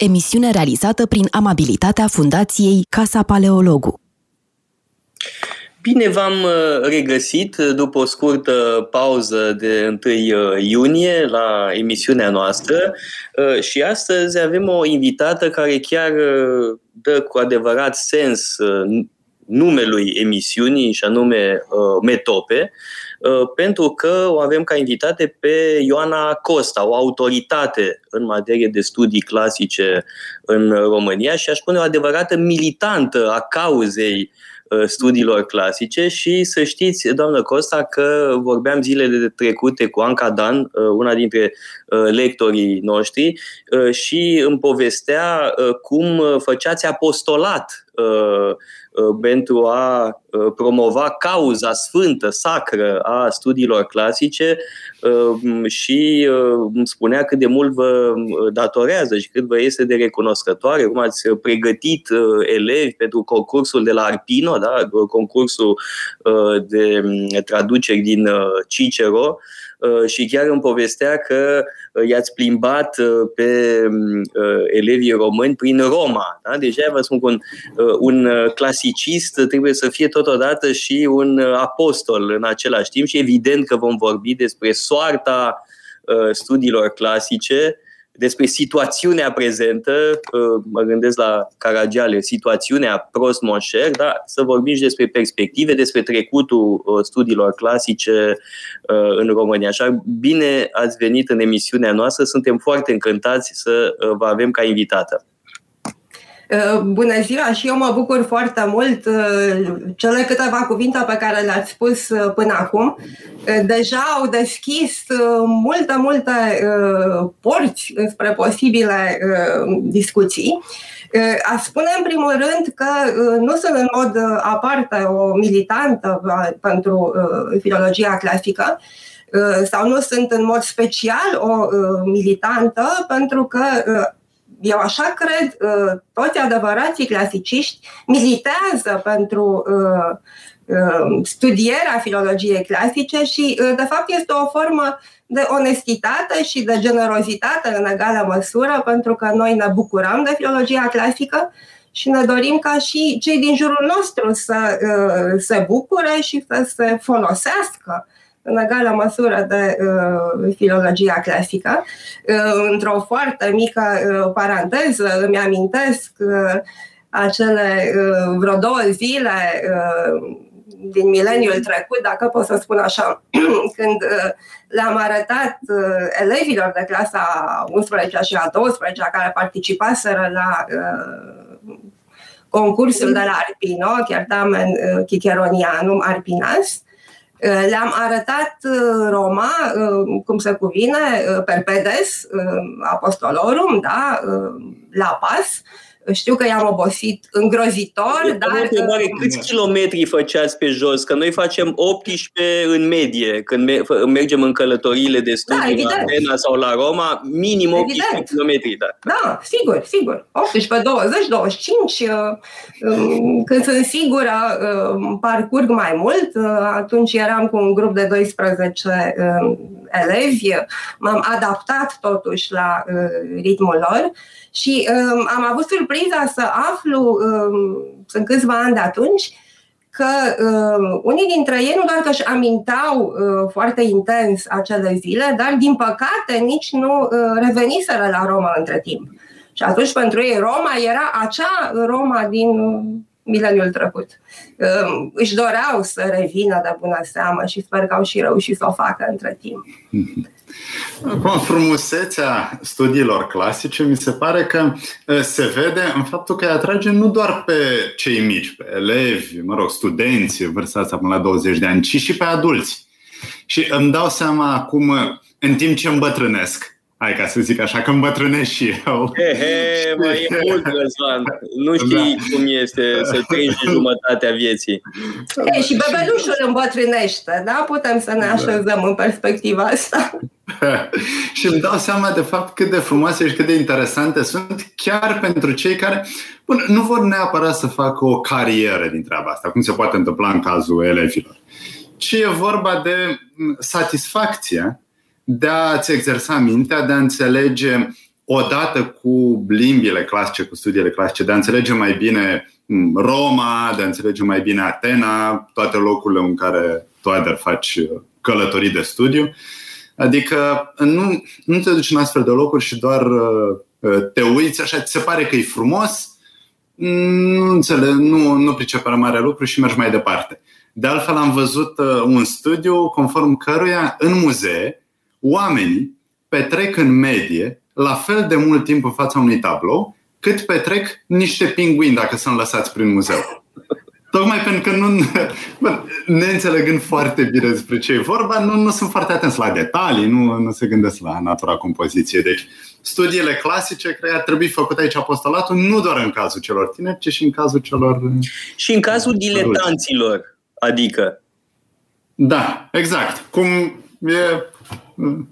emisiune realizată prin amabilitatea Fundației Casa Paleologu. Bine v-am uh, regăsit după o scurtă pauză de 1 uh, iunie la emisiunea noastră uh, și astăzi avem o invitată care chiar dă cu adevărat sens numelui emisiunii și anume Metope, pentru că o avem ca invitate pe Ioana Costa, o autoritate în materie de studii clasice în România și aș spune o adevărată militantă a cauzei Uh, studiilor clasice și să știți, doamnă Costa, că vorbeam zilele trecute cu Anca Dan, uh, una dintre uh, lectorii noștri, și îmi povestea cum făceați apostolat Uh, pentru a uh, promova cauza sfântă, sacră a studiilor clasice uh, și îmi spunea cât de mult vă datorează și cât vă este de recunoscătoare, cum ați pregătit elevi pentru concursul de la Arpino, da? concursul de traduceri din Cicero, Uh, și chiar îmi povestea că uh, i-ați plimbat uh, pe elevii români prin Roma. Da? Deja vă spun că un, un clasicist trebuie să fie totodată și un apostol în același timp și evident că vom vorbi despre soarta studiilor clasice, despre situațiunea prezentă, uh, mă gândesc la Caragiale, situațiunea prost monșer, da? să vorbim și despre perspective, despre trecutul uh, studiilor clasice uh, în România. Așa, bine ați venit în emisiunea noastră, suntem foarte încântați să vă avem ca invitată. Uh, bună ziua și eu mă bucur foarte mult. Uh, cele câteva cuvinte pe care le-ați spus uh, până acum deja au deschis multe, multe porți spre posibile discuții. A spune în primul rând că nu sunt în mod aparte o militantă pentru filologia clasică, sau nu sunt în mod special o militantă pentru că eu așa cred, uh, toți adevărații clasiciști militează pentru uh, uh, studierea filologiei clasice și, de fapt, este o formă de onestitate și de generozitate în egală măsură, pentru că noi ne bucurăm de filologia clasică și ne dorim ca și cei din jurul nostru să se bucure și să se folosească în egală măsură de uh, filologia clasică. Uh, într-o foarte mică uh, paranteză îmi amintesc uh, acele uh, vreo două zile uh, din mileniul trecut, dacă pot să spun așa, când uh, le-am arătat uh, elevilor de clasa 11 și a 12 care participaseră la uh, concursul de la Arpino, chiar tamen uh, Chicheronianum Arpinas, Uh, le-am arătat uh, Roma, uh, cum se cuvine, Perpedes, Apostolorum, da, La Pas, știu că i-am obosit îngrozitor, e dar... Întrebare, câți kilometri făceați pe jos? Că noi facem 18 în medie, când mergem în călătoriile de studii da, la Atena sau la Roma, minim 18 evident. kilometri, da. Da, sigur, sigur. 18, 20, 25, când sunt sigură uh, parcurg mai mult, uh, atunci eram cu un grup de 12 uh, elevi, m-am adaptat totuși la ritmul lor și am avut surpriza să aflu, sunt câțiva ani de atunci, că uh, unii dintre ei nu doar că își amintau uh, foarte intens acele zile, dar din păcate nici nu uh, reveniseră la Roma între timp. Și atunci pentru ei Roma era acea Roma din mileniul trecut. Uh, își doreau să revină de bună seamă și sper că au și reușit să o facă între timp. Acum, frumusețea studiilor clasice mi se pare că se vede în faptul că îi atrage nu doar pe cei mici, pe elevi, mă rog, studenți vârstați până la 20 de ani, ci și pe adulți. Și îmi dau seama acum, în timp ce îmbătrânesc, Hai ca să zic așa, că îmbătrânesc și eu. He, he, mai e mult, Răzvan. Nu știi da. cum este să trăiești jumătatea vieții. E, și bebelușul îmbătrânește, da? Putem să ne da. așezăm da. în perspectiva asta. și îmi dau seama de fapt cât de frumoase și cât de interesante sunt chiar pentru cei care bun, nu vor neapărat să facă o carieră din treaba asta, cum se poate întâmpla în cazul elevilor, ci e vorba de satisfacție de a-ți exersa mintea, de a înțelege odată cu limbile clasice, cu studiile clasice, de a înțelege mai bine mm, Roma, de a înțelege mai bine Atena, toate locurile în care tu, Ader, faci uh, călătorii de studiu. Adică nu, nu te duci în astfel de locuri și doar te uiți așa, ți se pare că e frumos, nu înțeleg, nu, nu pricepe mare lucru și mergi mai departe. De altfel am văzut un studiu conform căruia în muzee oamenii petrec în medie la fel de mult timp în fața unui tablou cât petrec niște pinguini dacă sunt lăsați prin muzeu. Tocmai pentru că nu, bă, neînțelegând foarte bine despre ce e vorba, nu, nu sunt foarte atenți la detalii, nu, nu se gândesc la natura compoziției. Deci, studiile clasice, cred că ar trebui făcut aici apostolatul, nu doar în cazul celor tineri, ci și în cazul celor. Și în cazul diletanților, adică. Da, exact. Cum e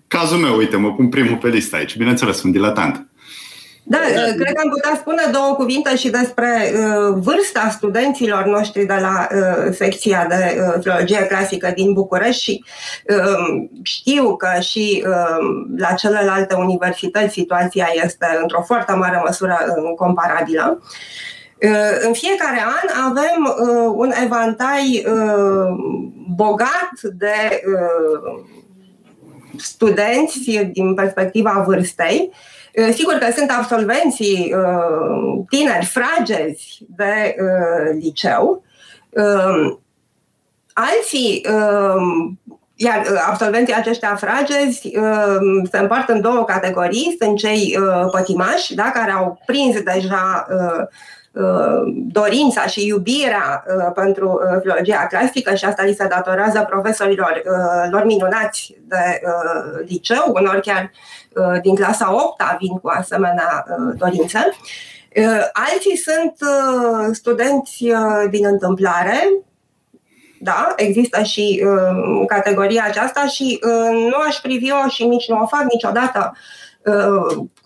cazul meu, uite, mă pun primul pe listă aici. Bineînțeles, sunt diletant. Da, uh, cred că am putea spune două cuvinte și despre uh, vârsta studenților noștri de la uh, secția de uh, filologie clasică din București și uh, știu că și uh, la celelalte universități situația este într-o foarte mare măsură uh, comparabilă. Uh, în fiecare an avem uh, un evantai uh, bogat de uh, studenți din perspectiva vârstei. Uh, sigur că sunt absolvenții uh, tineri, fragezi de uh, liceu. Alții iar absolvenții aceștia fragezi se împart în două categorii. Sunt cei pătimași, da, care au prins deja Uh, dorința și iubirea uh, pentru uh, filologia clasică și asta li se datorează profesorilor lor minunați de liceu, unor chiar din clasa 8 vin cu asemenea dorințe. Alții sunt studenți din întâmplare, da, există și uh, categoria aceasta și uh, nu aș privi-o și nici nu o fac niciodată Uh,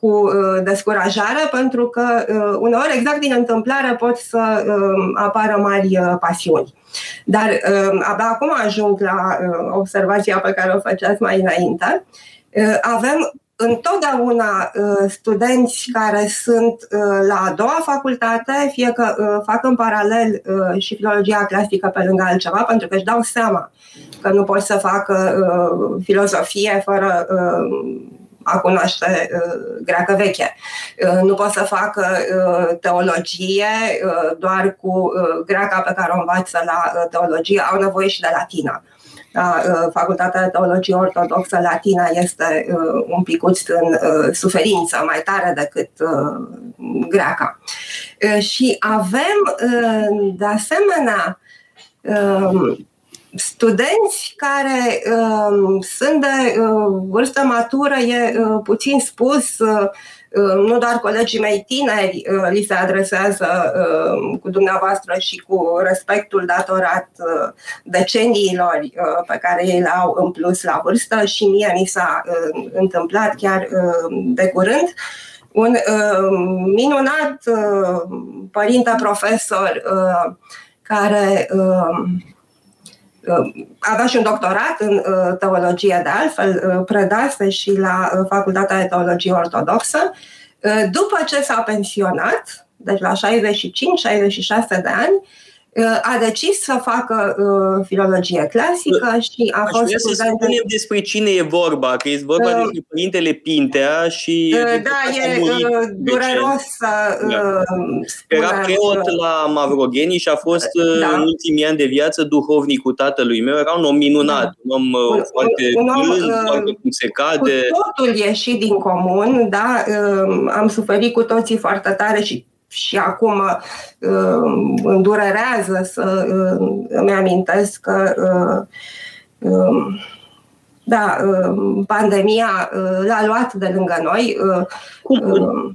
cu uh, descurajare, pentru că uh, uneori, exact din întâmplare, pot să apară mari pasiuni. Dar abia acum ajung la observația pe care o făceați mai înainte. Avem întotdeauna studenți care sunt la a doua facultate, fie că fac în paralel și filologia clasică pe lângă altceva, pentru că își dau seama că nu pot să facă filozofie fără a cunoaște uh, greacă veche. Uh, nu pot să facă uh, teologie doar cu greaca pe care o învață la teologie, au nevoie și de latina. Da, Facultatea de Teologie Ortodoxă Latina este un picuț în suferință mai tare decât greaca. Și avem, de asemenea, studenți care uh, sunt de uh, vârstă matură, e uh, puțin spus, uh, uh, nu doar colegii mei tineri uh, li se adresează uh, cu dumneavoastră și cu respectul datorat uh, deceniilor uh, pe care ei le-au în plus la vârstă și mie mi s-a uh, întâmplat chiar uh, de curând. Un uh, minunat uh, părinte profesor uh, care uh, Uh, avea și un doctorat în uh, teologie de altfel, uh, predase și la Facultatea de Teologie Ortodoxă. După ce s-a pensionat, deci la 65-66 de ani, a decis să facă uh, filologie clasică și a Aș fost vrea student... să spunem despre cine e vorba, că e vorba uh, despre Părintele Pintea și... Uh, da, e uh, dureros să da. uh, Era preot la Mavrogeni și a fost uh, da. în ultimii ani de viață duhovnicul tatălui meu. Era un om minunat, da. un om uh, un, foarte un, un blând, uh, foarte cum se cade. Cu totul ieșit din comun, da, uh, am suferit cu toții foarte tare și și acum uh, îmi durerează să uh, îmi amintesc că uh, uh, da, uh, pandemia uh, l-a luat de lângă noi. Uh, Cum?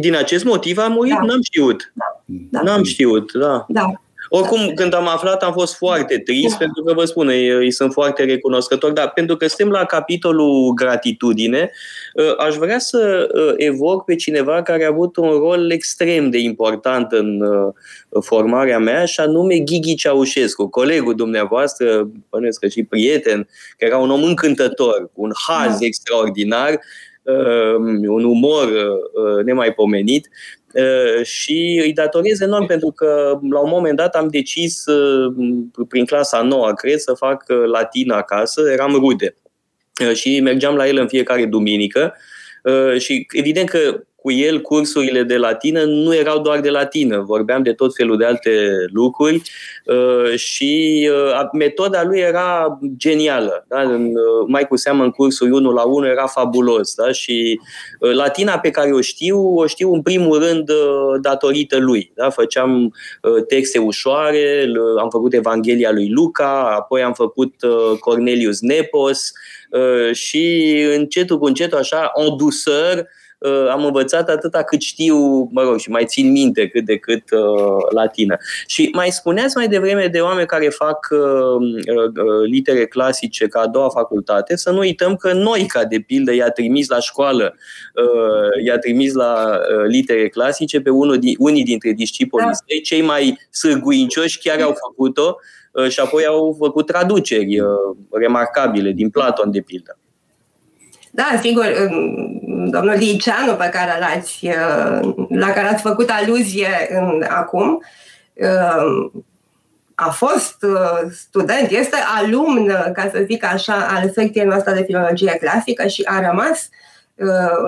Din acest motiv a murit? Da. N-am știut. Da. Da. N-am știut, da. Da. Oricum, când am aflat, am fost foarte trist, da. pentru că vă spun, îi, îi sunt foarte recunoscător, dar pentru că suntem la capitolul gratitudine, ă, aș vrea să ă, evoc pe cineva care a avut un rol extrem de important în ă, formarea mea, și anume Ghighi Ceaușescu, colegul dumneavoastră, bănuiesc că și prieten, care era un om încântător, cu un haz da. extraordinar, un umor nemaipomenit și îi datorez enorm pentru că la un moment dat am decis prin clasa nouă, cred, să fac latină acasă, eram rude. Și mergeam la el în fiecare duminică. Și evident că cu el cursurile de latină nu erau doar de latină, vorbeam de tot felul de alte lucruri uh, și uh, metoda lui era genială. Da? Uh, mai cu seamă în cursul 1 la 1 era fabulos. Da? Și latina pe care o știu, o știu în primul rând datorită lui. Da? Făceam texte ușoare, am făcut Evanghelia lui Luca, apoi am făcut Cornelius Nepos și încetul cu încetul așa, en douceur, uh, am învățat atâta cât știu, mă rog, și mai țin minte cât de cât uh, latină. Și mai spuneați mai devreme de oameni care fac uh, uh, litere clasice ca a doua facultate, să nu uităm că noi, ca de pildă, i-a trimis la școală, uh, i-a trimis la uh, litere clasice pe unul din, unii dintre discipolii da. săi, cei mai sârguincioși chiar au făcut-o uh, și apoi au făcut traduceri uh, remarcabile din Platon, de pildă. Da, sigur, domnul Liceanu pe care l-ați, uh, la care ați făcut aluzie în, acum, uh, a fost uh, student, este alumn, ca să zic așa, al secției noastre de filologie clasică și a rămas uh,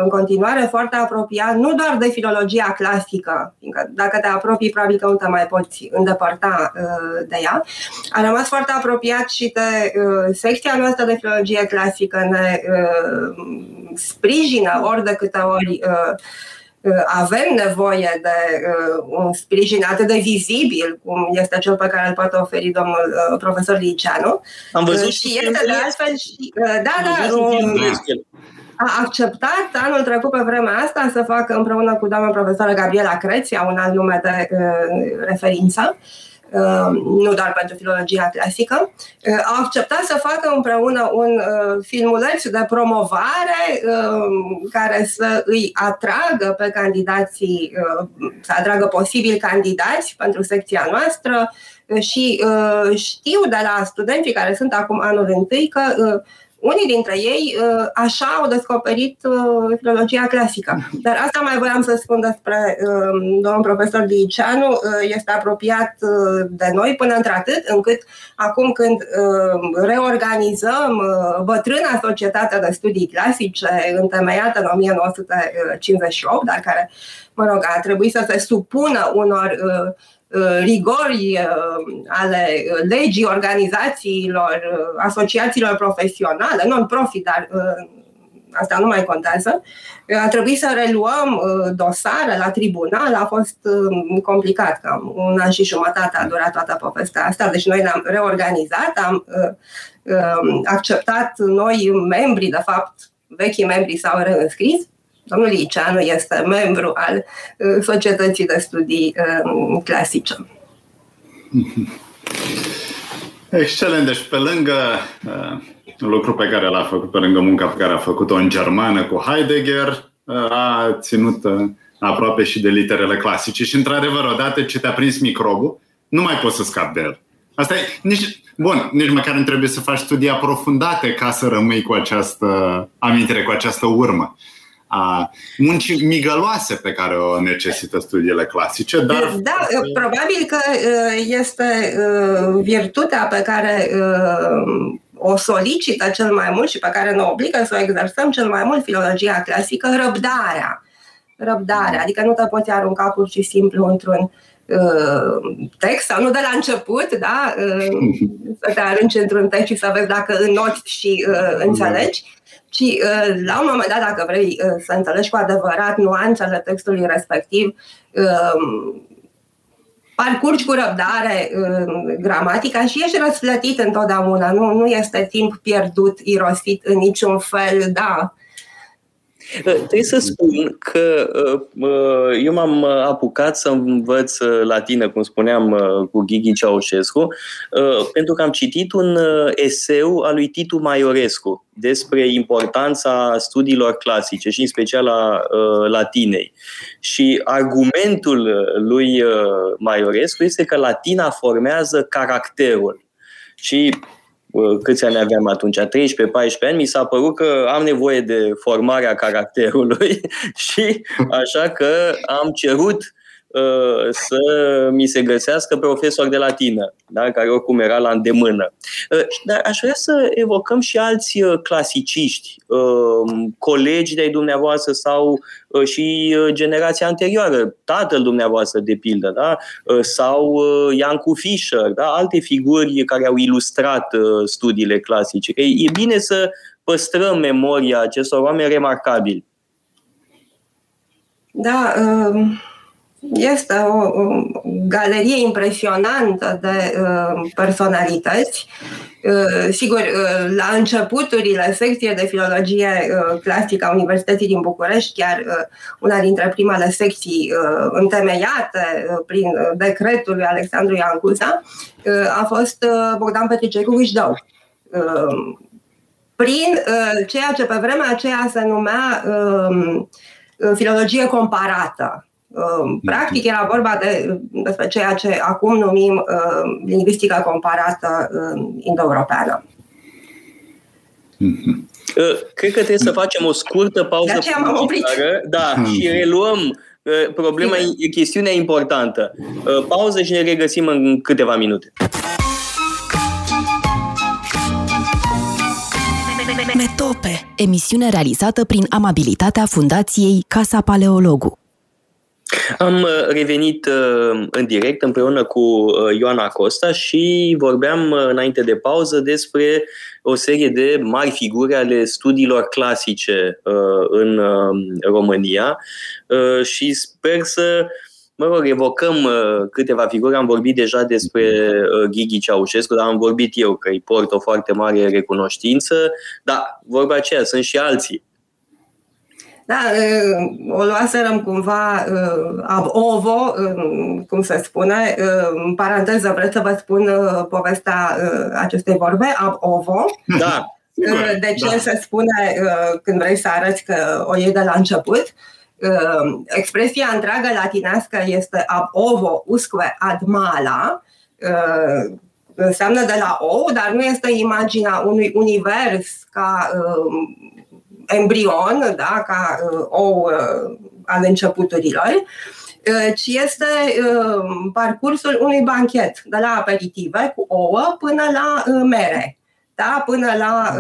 în continuare foarte apropiat, nu doar de filologia clasică, fiindcă dacă te apropii, probabil că nu te mai poți îndepărta uh, de ea, a rămas foarte apropiat și de uh, secția noastră de filologie clasică, ne uh, sprijină ori de câte ori avem nevoie de uh, un sprijin atât de vizibil cum este cel pe care îl poate oferi domnul uh, profesor Liceanu. Am văzut uh, și este de altfel și... Uh, da, da, um, a acceptat anul trecut pe vremea asta să facă împreună cu doamna profesoară Gabriela Creția un alt nume de uh, referință, uh, nu doar pentru filologia clasică, uh, au acceptat să facă împreună un uh, filmuleț de promovare uh, care să îi atragă pe candidații, uh, să atragă posibil candidați pentru secția noastră. Și uh, știu de la studenții care sunt acum anul întâi că uh, unii dintre ei uh, așa au descoperit uh, filologia clasică. Dar asta mai voiam să spun despre um, domnul profesor Liceanu. Uh, este apropiat de noi până într-atât încât acum când reorganizăm bătrâna societate de studii clasice întemeiată în 1958, dar care, mă rog, a trebuit să se supună unor Uh, rigori uh, ale legii organizațiilor, uh, asociațiilor profesionale, non-profit, dar asta nu mai contează. A trebuit să reluăm dosare la tribunal, a fost complicat, cam un an și jumătate a durat toată povestea asta, deci noi ne-am reorganizat, am acceptat noi membri, de fapt, vechii membri s-au reînscris Domnul Liceanu este membru al uh, Societății de Studii uh, Clasice. Excelent. Deci pe lângă uh, lucru pe care l-a făcut, pe lângă munca pe care a făcut-o în germană cu Heidegger, uh, a ținut uh, aproape și de literele clasice și într-adevăr, odată ce te-a prins microbul, nu mai poți să scapi de el. Asta e, nici, bun, nici măcar nu trebuie să faci studii aprofundate ca să rămâi cu această amintire, cu această urmă a muncii migăloase pe care o necesită studiile clasice. Dar... Da, probabil că uh, este uh, virtutea pe care uh, o solicită cel mai mult și pe care ne obligă să o exersăm cel mai mult filologia clasică, răbdarea. Răbdarea, adică nu te poți arunca pur și simplu într-un text sau nu de la început, da? să te arunci într-un text și să vezi dacă înnoți și înțelegi, ci uh, la un moment dat, dacă vrei uh, să înțelegi cu adevărat nuanțele textului respectiv, um, parcurgi cu răbdare um, gramatica și ești răsplătit întotdeauna. Nu, nu este timp pierdut, irosit în niciun fel, da. Trebuie să spun că uh, eu m-am apucat să învăț latină, cum spuneam, cu Ghighi Ceaușescu, pentru că am citit un eseu al lui Titu Maiorescu despre importanța studiilor clasice și în special a latinei. Și argumentul lui Maiorescu este că latina formează caracterul. Și câți ani aveam atunci, 13-14 ani, mi s-a părut că am nevoie de formarea caracterului și așa că am cerut Uh, să mi se găsească profesor de latină, da? care oricum era la îndemână. Uh, dar aș vrea să evocăm și alți uh, clasiciști, colegi de-ai dumneavoastră sau și generația anterioară, tatăl dumneavoastră de pildă, da? sau Iancu Fischer, da? alte figuri care au ilustrat studiile clasice. E bine să păstrăm memoria acestor oameni remarcabili. Da, uh este o, o galerie impresionantă de uh, personalități. Uh, sigur, uh, la începuturile secției de filologie uh, clasică a Universității din București, chiar uh, una dintre primele secții uh, întemeiate uh, prin uh, decretul lui Alexandru Iancuza, uh, a fost uh, Bogdan Petricegu Vișdău. Uh, prin uh, ceea ce pe vremea aceea se numea uh, filologie comparată Uh, practic era vorba de, despre ceea ce acum numim uh, lingvistica comparată uh, indo-europeană. Mhm. Cred că trebuie să facem o scurtă pauză. De aceea m-am oprit. Da, mhm. și reluăm problema, e chestiunea importantă. Pauză și ne regăsim în câteva minute. Metope, emisiune realizată prin amabilitatea Fundației Casa Paleologu. Am uh, revenit uh, în direct împreună cu uh, Ioana Costa și vorbeam înainte de pauză despre o serie de mari figuri ale studiilor clasice în România și sper să mă rog, evocăm câteva figuri. Am vorbit deja despre Ghighi Ceaușescu, dar am vorbit eu că îi port o foarte mare recunoștință, dar vorba aceea, sunt și alții da, o luaserăm cumva ab ovo, cum se spune, în paranteză vreți să vă spun povestea acestei vorbe, ab ovo. Da. De ce da. se spune când vrei să arăți că o iei de la început? Expresia întreagă latinească este ab ovo usque ad mala, înseamnă de la ou, dar nu este imaginea unui univers ca embrion, da, ca uh, ou uh, al începuturilor, uh, ci este parcursul unui banchet, de la aperitive cu ouă până la mere, da, până la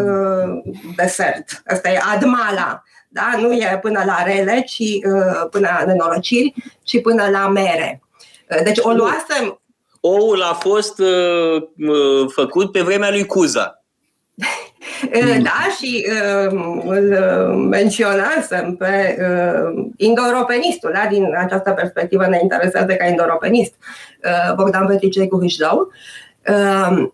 desert. Asta e admala. Da? Nu e până la rele, ci până la nenorociri, ci până la mere. Deci o luasem... Oul a fost uh, făcut pe vremea lui Cuza. Mm. Da, și uh, îl menționasem pe uh, indoeuropenistul, da? din această perspectivă ne interesează ca indoeuropenist, uh, Bogdan Petricei cu Hâșdău, uh,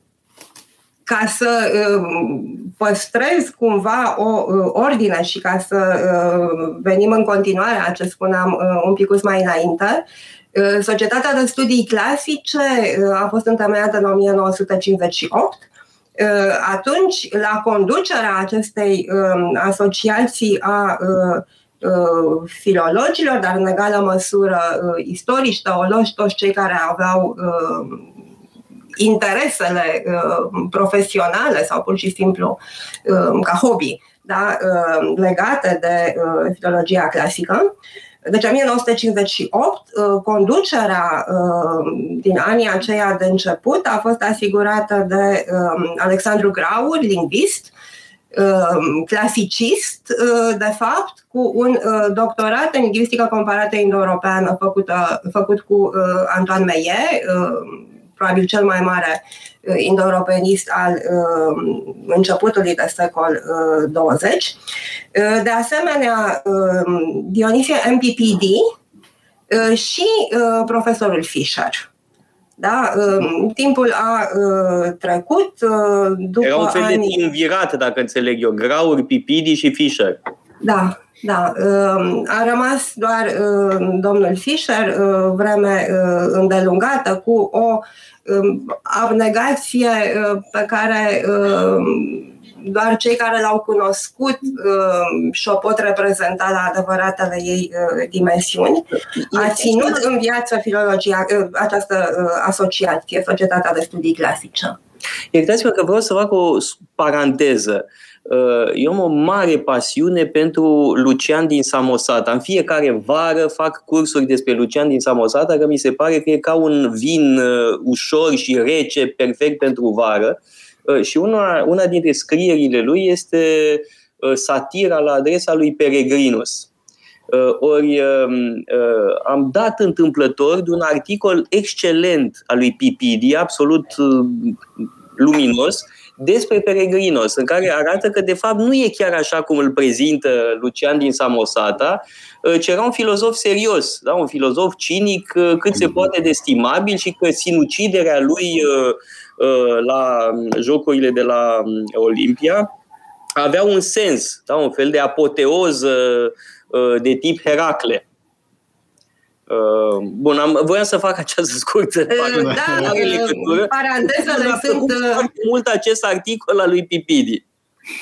ca să uh, păstrez cumva o uh, ordine și ca să uh, venim în continuare a ce spuneam uh, un pic mai înainte, uh, Societatea de Studii Clasice uh, a fost întemeiată în 1958 Uh, atunci, la conducerea acestei um, asociații a uh, uh, filologilor, dar în egală măsură istorici, teologi, toți cei care aveau interesele profesionale sau pur și simplu um, ca hobby da, legate de filologia clasică. Deci, în 1958, uh, conducerea uh, din anii aceia de început a fost asigurată de um, Alexandru Graur, lingvist, um, clasicist, uh, de fapt, cu un doctorat în lingvistică comparată indo-europeană făcut, făcut cu Antoine Meillet, probabil cel mai mare uh, indo-europenist al uh, începutului de secol 20. Uh, de asemenea, Dionisie MPPD și profesorul Fischer. Da? Timpul a trecut după Era un fel ani... de invirat, dacă înțeleg eu, Graur, Pipidi și Fischer. Da, da, a rămas doar domnul Fischer vreme îndelungată cu o abnegație pe care doar cei care l-au cunoscut și-o pot reprezenta la adevăratele ei dimensiuni. A ținut în viață filologia, această asociație, Societatea de Studii Clasice. Iertați-mă că vreau să fac o paranteză. Uh, eu am o mare pasiune pentru Lucian din Samosata. În fiecare vară fac cursuri despre Lucian din Samosata, că mi se pare că e ca un vin uh, ușor și rece, perfect pentru vară. Uh, și una, una dintre scrierile lui este satira la adresa lui Peregrinus. Ori um, am dat întâmplător de un articol excelent al lui Pipidi, absolut luminos, despre Peregrinos, în care arată că de fapt nu e chiar așa cum îl prezintă Lucian din Samosata, uh, ci era un filozof serios, da? un filozof cinic uh, cât se poate de estimabil și că sinuciderea lui uh, la jocurile de la um, Olimpia avea un sens, da? un fel de apoteoză de tip Heracle. Uh, bun, am, voiam să fac această scurtă uh, Da, uh, parantezele sunt... mult acest articol al lui Pipidi.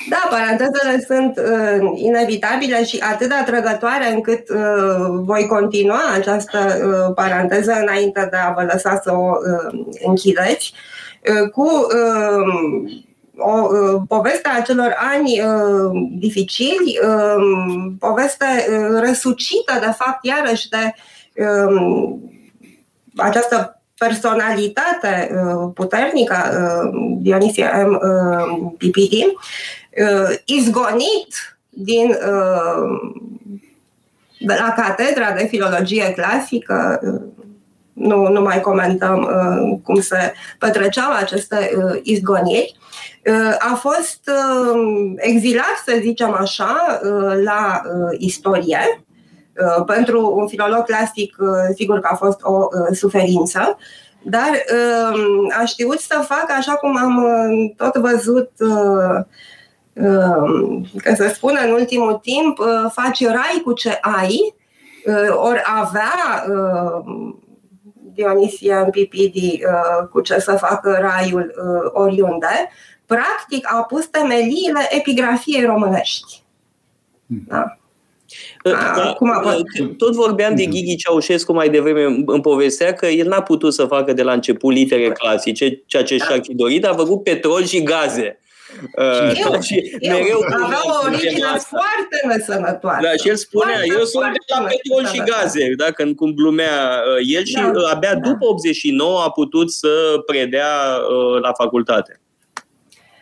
Da, parantezele sunt uh, inevitabile și atât de atrăgătoare încât uh, voi continua această uh, paranteză înainte de a vă lăsa să o uh, închideți uh, cu uh, o uh, poveste a celor ani uh, dificili, uh, poveste uh, răsucită, de fapt, iarăși de uh, Um, această personalitate uh, puternică uh, Dionisie M. Uh, Pipidi izgonit din de la catedra de filologie clasică nu, nu mai comentăm uh, cum se petreceau aceste uh, izgoniri, uh, a fost uh, exilat, să zicem așa, uh, la uh, istorie, Uh, pentru un filolog clasic, uh, sigur că a fost o uh, suferință, dar um, a știut să facă așa cum am tot văzut um, că se spune în ultimul timp, faci rai cu ce ai, ori avea Dionisia în Pipidi cu ce să facă raiul oriunde, practic a pus temeliile epigrafiei românești. Da? Da, Cum a tot vorbeam de mhm. Ghighi Ceaușescu mai devreme în povestea că el n-a putut să facă de la început litere clasice, ceea ce și-ar fi dorit, a făcut petrol și gaze. Eu, uh, și eu, mereu avea o origine foarte nesănătoasă. Da, și el spunea, foarte, eu sunt de la petrol și gaze, da, când cum glumea uh, el și da, abia da. după 89 a putut să predea uh, la facultate.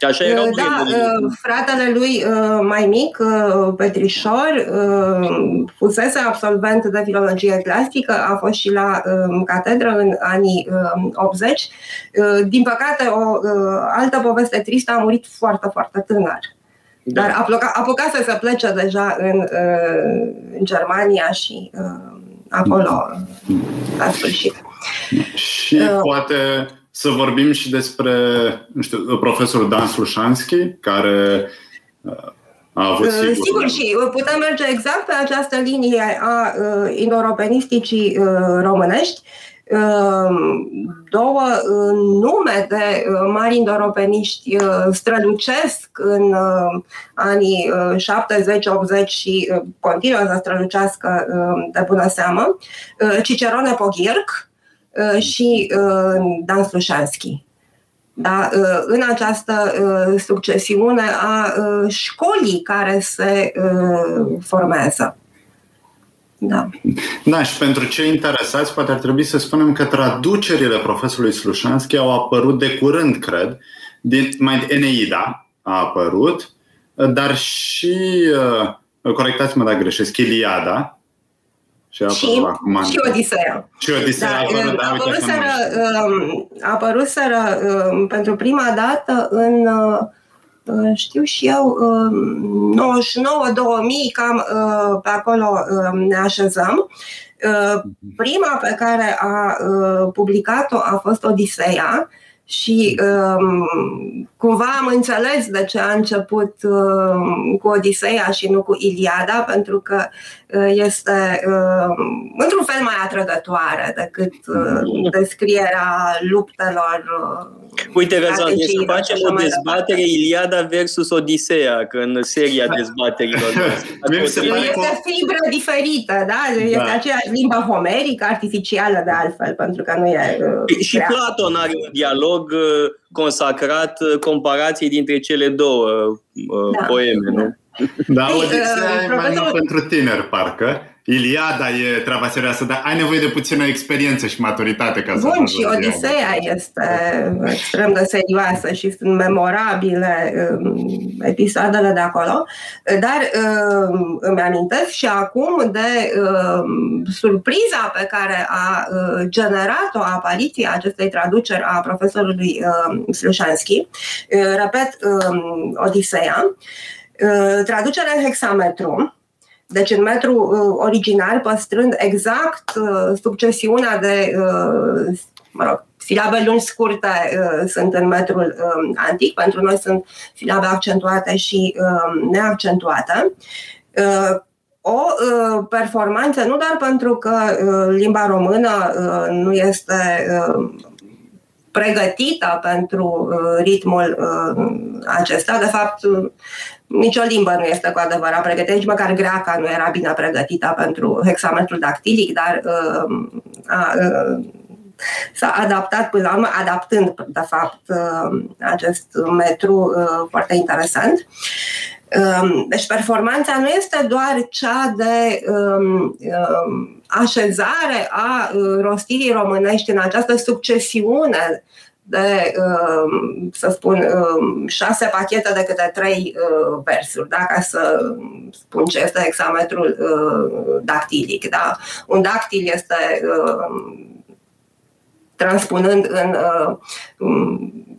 Așa erau uh, da, uh, fratele lui uh, mai mic, Petrișor, fusese absolvent de filologie clasică, a fost și la um, catedră în anii 80. Din păcate, o altă poveste tristă a murit foarte, foarte tânăr. Da. Dar apuca, apucase să plece deja în, în Germania și acolo la sfârșit. Și uh, poate să vorbim și despre, nu știu, profesorul Dan Slușanski, care uh, a avut uh, sigur... Sigur, și putem merge exact pe această linie a uh, indoeuropenisticii uh, românești. Uh, două uh, nume de uh, mari indoeuropeniști uh, strălucesc în uh, anii uh, 70-80 și uh, continuă să strălucească uh, de bună seamă. Uh, Cicerone Poghirc, Uh, și uh, Dan Slușanski. Da, uh, în această succesiune a școlii care se formează. Da. da, și pentru cei interesați, poate ar trebui să spunem că traducerile profesorului Slușanski au apărut de curând, cred, din, mai Eneida a apărut, dar și, corectați-mă dacă greșesc, Iliada, și, și, și Odiseea. Și Odiseea da, apărut, da, apăruseră, um, apăruseră um, pentru prima dată în uh, știu și eu, 99-2000, um, cam uh, pe acolo ne așezăm. Uh, prima pe care a publicat-o a fost Odiseea și um, cumva am înțeles de ce a început um, cu Odiseea și nu cu Iliada, pentru că uh, este um, într-un fel mai atrăgătoare decât uh, descrierea luptelor. Uh, Uite, Răzvan, să facem o dezbatere Iliada versus Odiseea, că în seria da. dezbaterilor. este fibră diferită, da? Este da. aceeași limba homerică, artificială de altfel, pentru că nu e. Uh, și Platon are un dialog prolog consacrat comparației dintre cele două da. poeme, nu? Da, Odiseea e mai mult pentru tineri, parcă. Iliada e treaba serioasă, dar ai nevoie de puțină experiență și maturitate ca să Bun, și Odiseea este extrem de serioasă și sunt memorabile um, episoadele de acolo, dar um, îmi amintesc și acum de um, surpriza pe care a uh, generat-o apariția acestei traduceri a profesorului Slușanski. Uh, repet, Odiseea. Uh, traducerea în hexametru, deci în metru uh, original, păstrând exact uh, succesiunea de, uh, mă rog, silabe lungi scurte uh, sunt în metrul uh, antic, pentru noi sunt silabe accentuate și uh, neaccentuate. Uh, o uh, performanță nu doar pentru că uh, limba română uh, nu este uh, pregătită pentru uh, ritmul uh, acesta. De fapt, uh, nicio limbă nu este cu adevărat pregătită, nici măcar greaca nu era bine pregătită pentru hexametrul dactilic, dar a, s-a adaptat până la urmă, adaptând, de fapt, acest metru foarte interesant. Deci performanța nu este doar cea de așezare a rostirii românești în această succesiune de, să spun, șase pachete de câte trei versuri, da? ca să spun ce este hexametrul dactilic. Da? Un dactil este transpunând în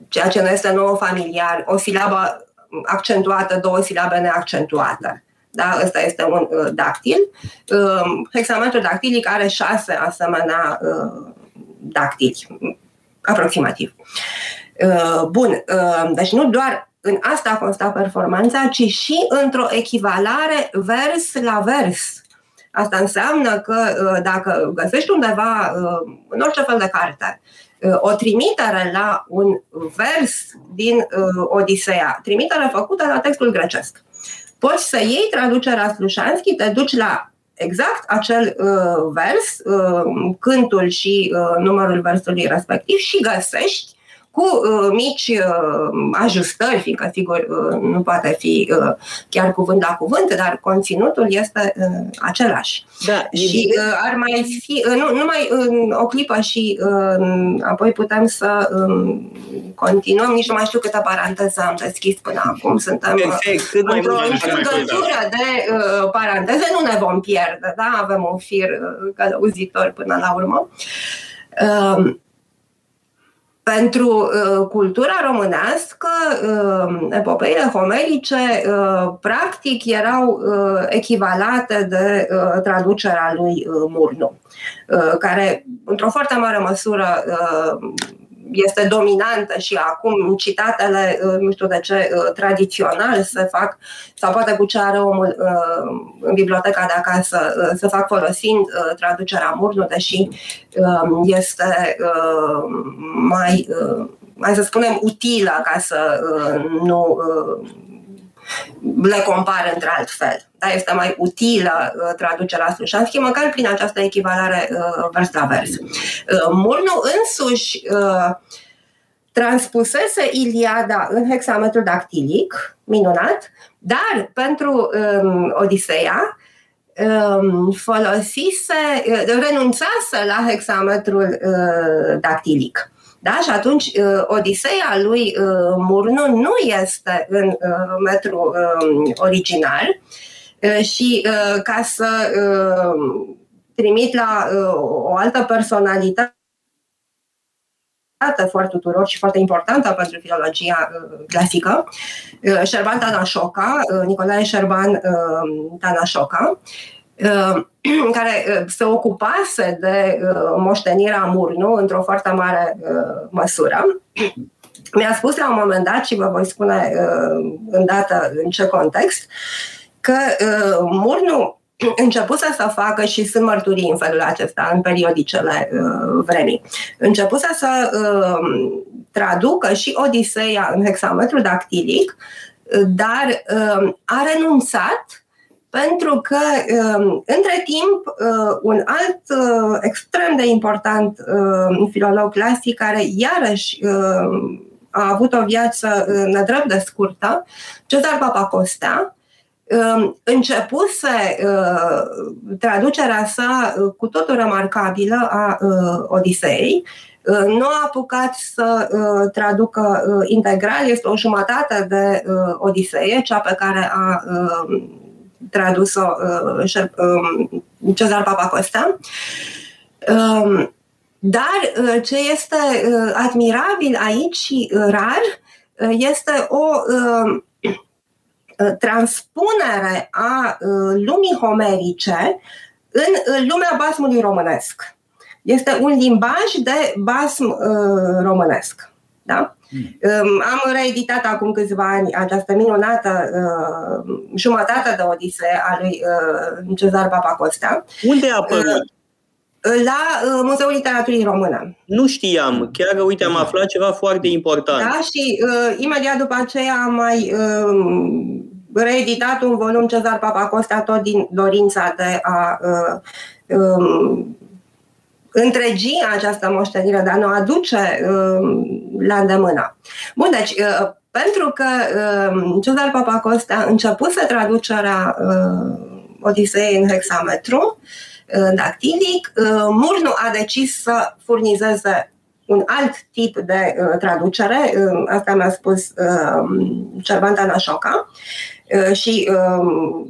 ceea ce nu este nou familiar, o silabă accentuată, două silabe neaccentuate. Da? Ăsta este un uh, dactil. Uh, hexametrul dactilic are șase asemenea uh, dactili, aproximativ. Uh, bun, uh, deci nu doar în asta consta performanța, ci și într-o echivalare vers la vers. Asta înseamnă că uh, dacă găsești undeva, uh, în orice fel de carte, uh, o trimitere la un vers din uh, Odiseea, trimitere făcută la textul grecesc poți să iei traducerea Slușanski, te duci la exact acel uh, vers, uh, cântul și uh, numărul versului respectiv și găsești cu uh, mici uh, ajustări, fiindcă sigur uh, nu poate fi uh, chiar cuvânt la cuvânt, dar conținutul este uh, același. Da, și uh, ar mai fi, uh, nu, numai uh, o clipă și uh, apoi putem să uh, continuăm, nici nu mai știu câtă paranteză am deschis până acum, suntem uh, într-o încărcătură de uh, paranteze, nu ne vom pierde, da? avem un fir uh, călăuzitor până la urmă. Uh, pentru uh, cultura românească, uh, epopeile homerice uh, practic erau uh, echivalate de uh, traducerea lui uh, Murnu, uh, care într-o foarte mare măsură uh, este dominantă și acum citatele, uh, nu știu de ce, uh, tradițional se fac, sau poate cu ce are omul uh, în biblioteca de acasă, se fac folosind traducerea Murnu, deși um, este mai, mai să spunem, utilă ca să nu le compar între altfel. Da, este mai utilă uh, traducerea Slușanski, măcar prin această echivalare uh, vers la vers. Uh, Murnu însuși uh, transpusese Iliada în hexametru dactilic, minunat, dar pentru um, Odiseea um, folosise, uh, renunțase la hexametrul uh, dactilic. Da? Și atunci uh, Odiseea lui uh, Murnu nu este în uh, metru um, original și ca să trimit la o altă personalitate foarte tuturor și foarte importantă pentru filologia clasică, Șerban Tanașoca, Nicolae Șerban Tanașoca, care uh, se ocupase de uh, moștenirea Murnu într-o foarte mare uh, măsură. Mi-a spus la un moment dat, și vă voi spune îndată în ce context, că Murnu începuse să facă și sunt mărturii în felul acesta în periodicele vremii. Începuse să traducă și Odiseea în hexametru dactilic, dar a renunțat pentru că um, între timp uh, un alt uh, extrem de important uh, filolog clasic care iarăși a avut o viață nedrept de scurtă, Cezar Papacostea, um, începuse traducerea sa cu totul remarcabilă a Odisei, nu a apucat să traducă integral, este o jumătate de Odiseie, cea pe care a tradus-o uh, um, Cezar Papacosta. Um, dar uh, ce este uh, admirabil aici și rar este o um, transpunere a lumii homerice în lumea basmului românesc. Este un limbaj de basm românesc. Da? Mm. Am reeditat acum câțiva ani această minunată uh, jumătate de Odisee a lui uh, Cezar Papacosta. Unde a apărut? Uh, la uh, Muzeul Literaturii Română. Nu știam, chiar uite, am aflat ceva foarte important. Da, și uh, imediat după aceea am mai uh, reeditat un volum Cezar Papacosta tot din dorința de a uh, uh, întregi această moștenire, dar nu aduce uh, la îndemână. Bun, deci, uh, pentru că uh, Cezar Papacosta începuse traducerea uh, Odisei în hexametru uh, dactilic, uh, Murnu a decis să furnizeze un alt tip de uh, traducere, uh, asta mi-a spus uh, Cervanta Nașoca uh, și uh,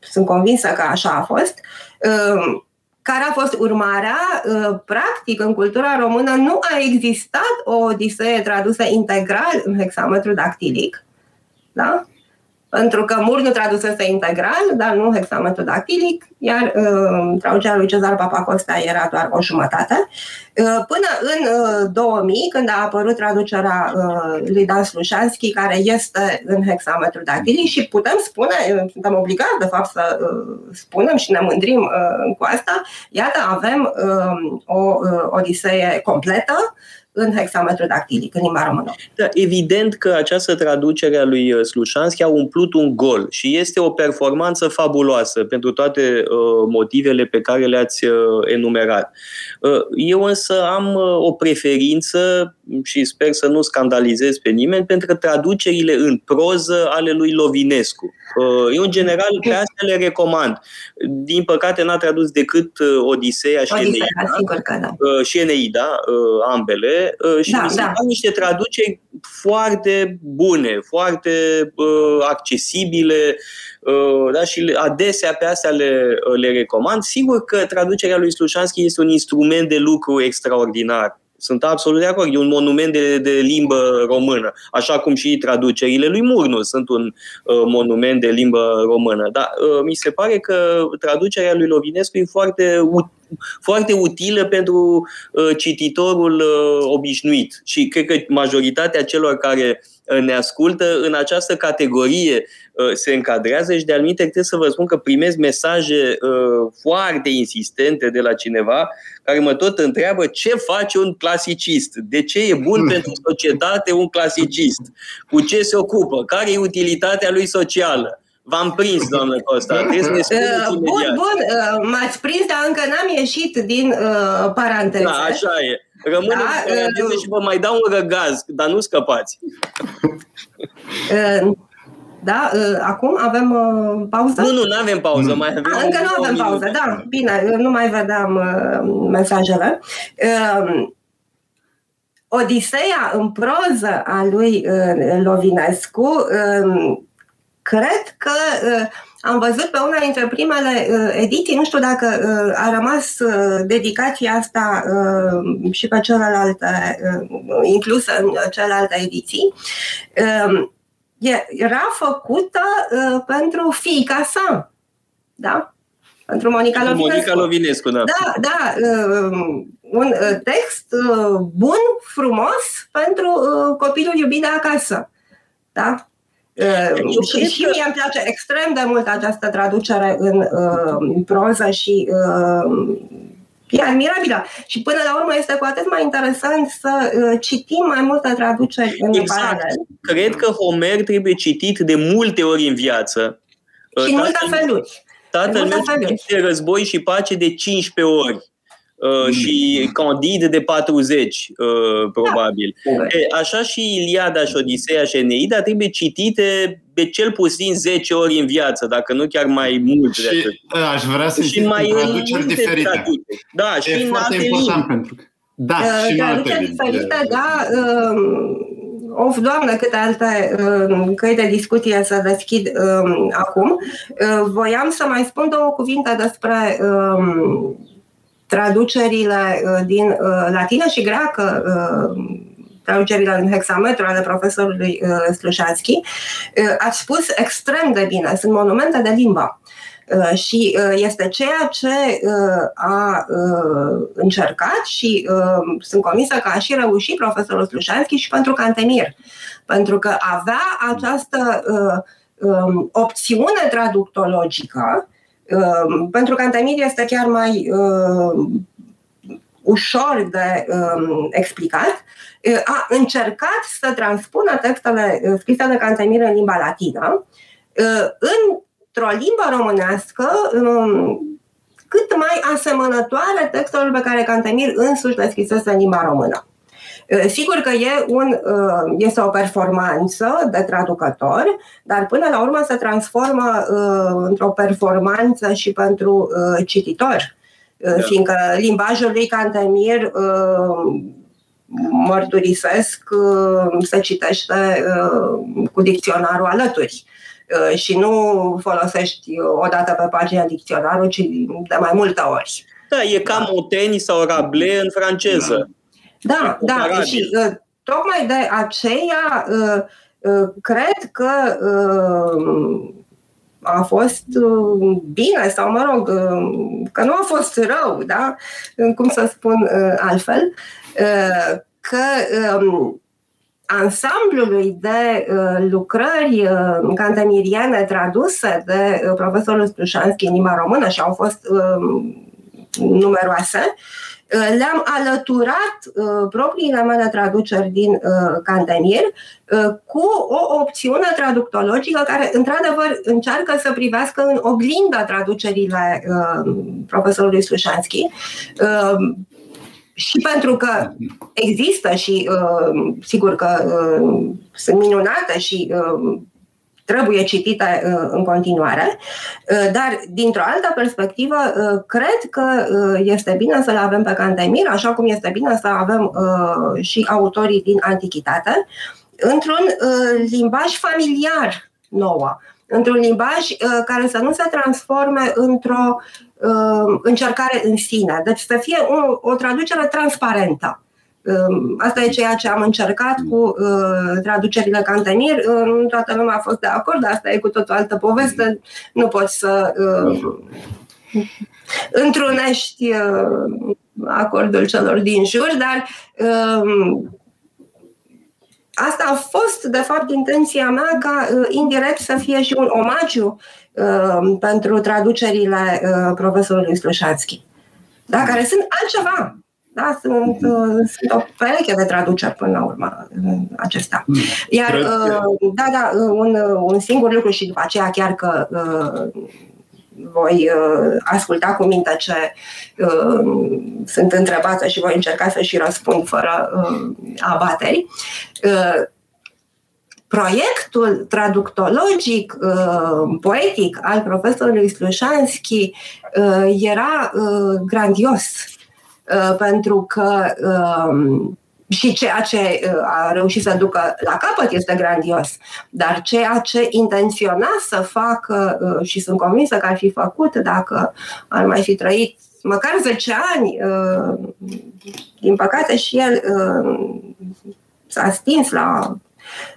sunt convinsă că așa a fost. Uh, care a fost urmarea, uh, practic, în cultura română nu a existat o odisee tradusă integral în hexametru dactilic, da? Pentru că Mur nu tradusese integral, dar nu hexametru dactilic, iar uh, traducerea lui Cezar Papacosta era doar o jumătate. Uh, până în uh, 2000, când a apărut traducerea uh, lui Dan Slușanski, care este în hexametru dactilic și putem spune, uh, suntem obligați de fapt să uh, spunem și ne mândrim uh, cu asta, iată, avem uh, o uh, odiseie completă, în hexametru dactilic, în limba română. Da, evident că această traducere a lui uh, Slușanski a umplut un gol și este o performanță fabuloasă pentru toate uh, motivele pe care le-ați uh, enumerat. Uh, eu însă am uh, o preferință și sper să nu scandalizez pe nimeni pentru traducerile în proză ale lui Lovinescu. Uh, eu, în general, pe astea le recomand. Din păcate, n-a tradus decât Odiseea și Odiseea, Eneida. Sigur că da. Și Eneida, ambele. Și da, mi se da. niște traduceri foarte bune, foarte accesibile, da, și adesea pe astea le, le recomand. Sigur că traducerea lui Slușanski este un instrument de lucru extraordinar sunt absolut de acord. E un monument de, de limbă română, așa cum și traducerile lui Murnu sunt un uh, monument de limbă română. Dar uh, mi se pare că traducerea lui Lovinescu e foarte, foarte utilă pentru uh, cititorul uh, obișnuit și cred că majoritatea celor care uh, ne ascultă în această categorie uh, se încadrează și de anumite trebuie să vă spun că primesc mesaje uh, foarte insistente de la cineva care mă tot întreabă ce face un clasicist, de ce e bun hmm. pentru societate un clasicist, cu ce se ocupă, care e utilitatea lui socială. V-am prins, doamnă Costa. Trebuie să ne uh, Bun, bun, uh, m-ați prins, dar încă n-am ieșit din uh, paranteză. Da, așa e. Rămânem da, în uh, și vă mai dau un răgaz, dar nu scăpați. Uh, da, uh, acum avem uh, pauză? Nu, nu, nu avem pauză. Mai avem ah, încă nu avem pauză, da. Bine, nu mai vedeam uh, mesajele. Uh, Odiseea în proză a lui uh, Lovinescu, uh, cred că uh, am văzut pe una dintre primele uh, ediții, nu știu dacă uh, a rămas uh, dedicația asta uh, și pe celelalte, uh, inclusă în celelalte ediții, uh, era făcută uh, pentru fiica sa. Da? Pentru Monica Lovinescu. Monica Lovinescu, da. Da, da. Uh, un uh, text uh, bun, frumos pentru uh, copilul iubit de acasă. Da? Uh, și, și mie îmi place extrem de mult această traducere în uh, proză și uh, e admirabilă. Și până la urmă este cu atât mai interesant să uh, citim mai multe traduceri în exact. Cred că Homer trebuie citit de multe ori în viață Și în multe feluri. Tatăl meu de război și pace de 15 ori. Uh, mm. și Candide de 40, uh, probabil. Da. E, așa și Iliada și Odiseea și Eneida trebuie citite de cel puțin 10 ori în viață, dacă nu chiar mai mult. Și de aș vrea să și mai traduceri diferite. Traduce. Da, e și în foarte important limbi. pentru că da, uh, și traduceri diferite, da. Uh, of, doamnă, câte alte uh, căi de discuție să deschid uh, acum. Uh, voiam să mai spun două cuvinte despre uh, traducerile uh, din uh, latină și greacă, uh, traducerile în hexametru ale profesorului Slușanski, ați spus extrem de bine, sunt monumente de limba. Și este ceea ce a încercat și sunt convinsă că a și reușit profesorul Slușanski și pentru Cantemir. Pentru că avea această um, opțiune traductologică Ehm, pentru că Antamir este chiar mai uh, ușor de uh, explicat, a încercat să transpună textele scrise de Cantemir în limba latină uh, într-o limbă românească um, cât mai asemănătoare textelor pe care Cantemir însuși le scrisese în limba română. Eh, sigur că e un, eh, este o performanță de traducător, dar până la urmă se transformă eh, într-o performanță și pentru cititor. Da. Fiindcă limbajul lui Cantemir mărturisesc se citește cu dicționarul alături și nu folosești o dată pe pagina dicționarul, ci de mai multe ori. Da, e ca da. Moteni sau Rabelais în franceză. Da. Da, da, și uh, tocmai de aceea uh, uh, cred că uh, a fost uh, bine sau, mă rog, uh, că nu a fost rău, da? Cum să spun uh, altfel, uh, că um, ansamblului de uh, lucrări uh, cantemiriene traduse de uh, profesorul Strușanski în limba română și au fost uh, numeroase, uh, Uh, le-am alăturat uh, propriile mele traduceri din uh, Cantemir cu o opțiune traductologică care, într-adevăr, încearcă să privească în oglinda traducerile profesorului Slușanski. Și pentru că există și sigur că sunt minunate și trebuie citite uh, în continuare, uh, dar dintr-o altă perspectivă, uh, cred că este bine să le avem pe Cantemir, așa cum este bine să avem și autorii din Antichitate, într-un limbaj familiar nouă, într-un limbaj care să nu se transforme într-o încercare în sine, deci să fie o, o traducere transparentă. Asta e ceea ce am încercat cu uh, traducerile Cantemir. Nu toată lumea a fost de acord, asta e cu tot o altă poveste. Nu poți să uh, întrunești uh, acordul celor din jur, dar asta a fost, de fapt, intenția mea ca indirect să fie și un omagiu pentru traducerile profesorului Slușanski, da? care sunt altceva da? Sunt, uh, sunt o pereche de traduceri până la urmă acesta. Hmm. Iar, uh, da, da, un, un singur lucru și după aceea chiar că uh, voi uh, asculta cu minte ce uh, sunt întrebată și voi încerca să și răspund fără uh, abateri. Uh, proiectul traductologic, uh, poetic al profesorului Slușanski uh, era uh, grandios Uh, pentru că um, și ceea ce uh, a reușit să ducă la capăt este grandios, dar ceea ce intenționa să facă uh, și sunt convinsă că ar fi făcut dacă ar mai fi trăit măcar 10 ani, din păcate și el s-a stins la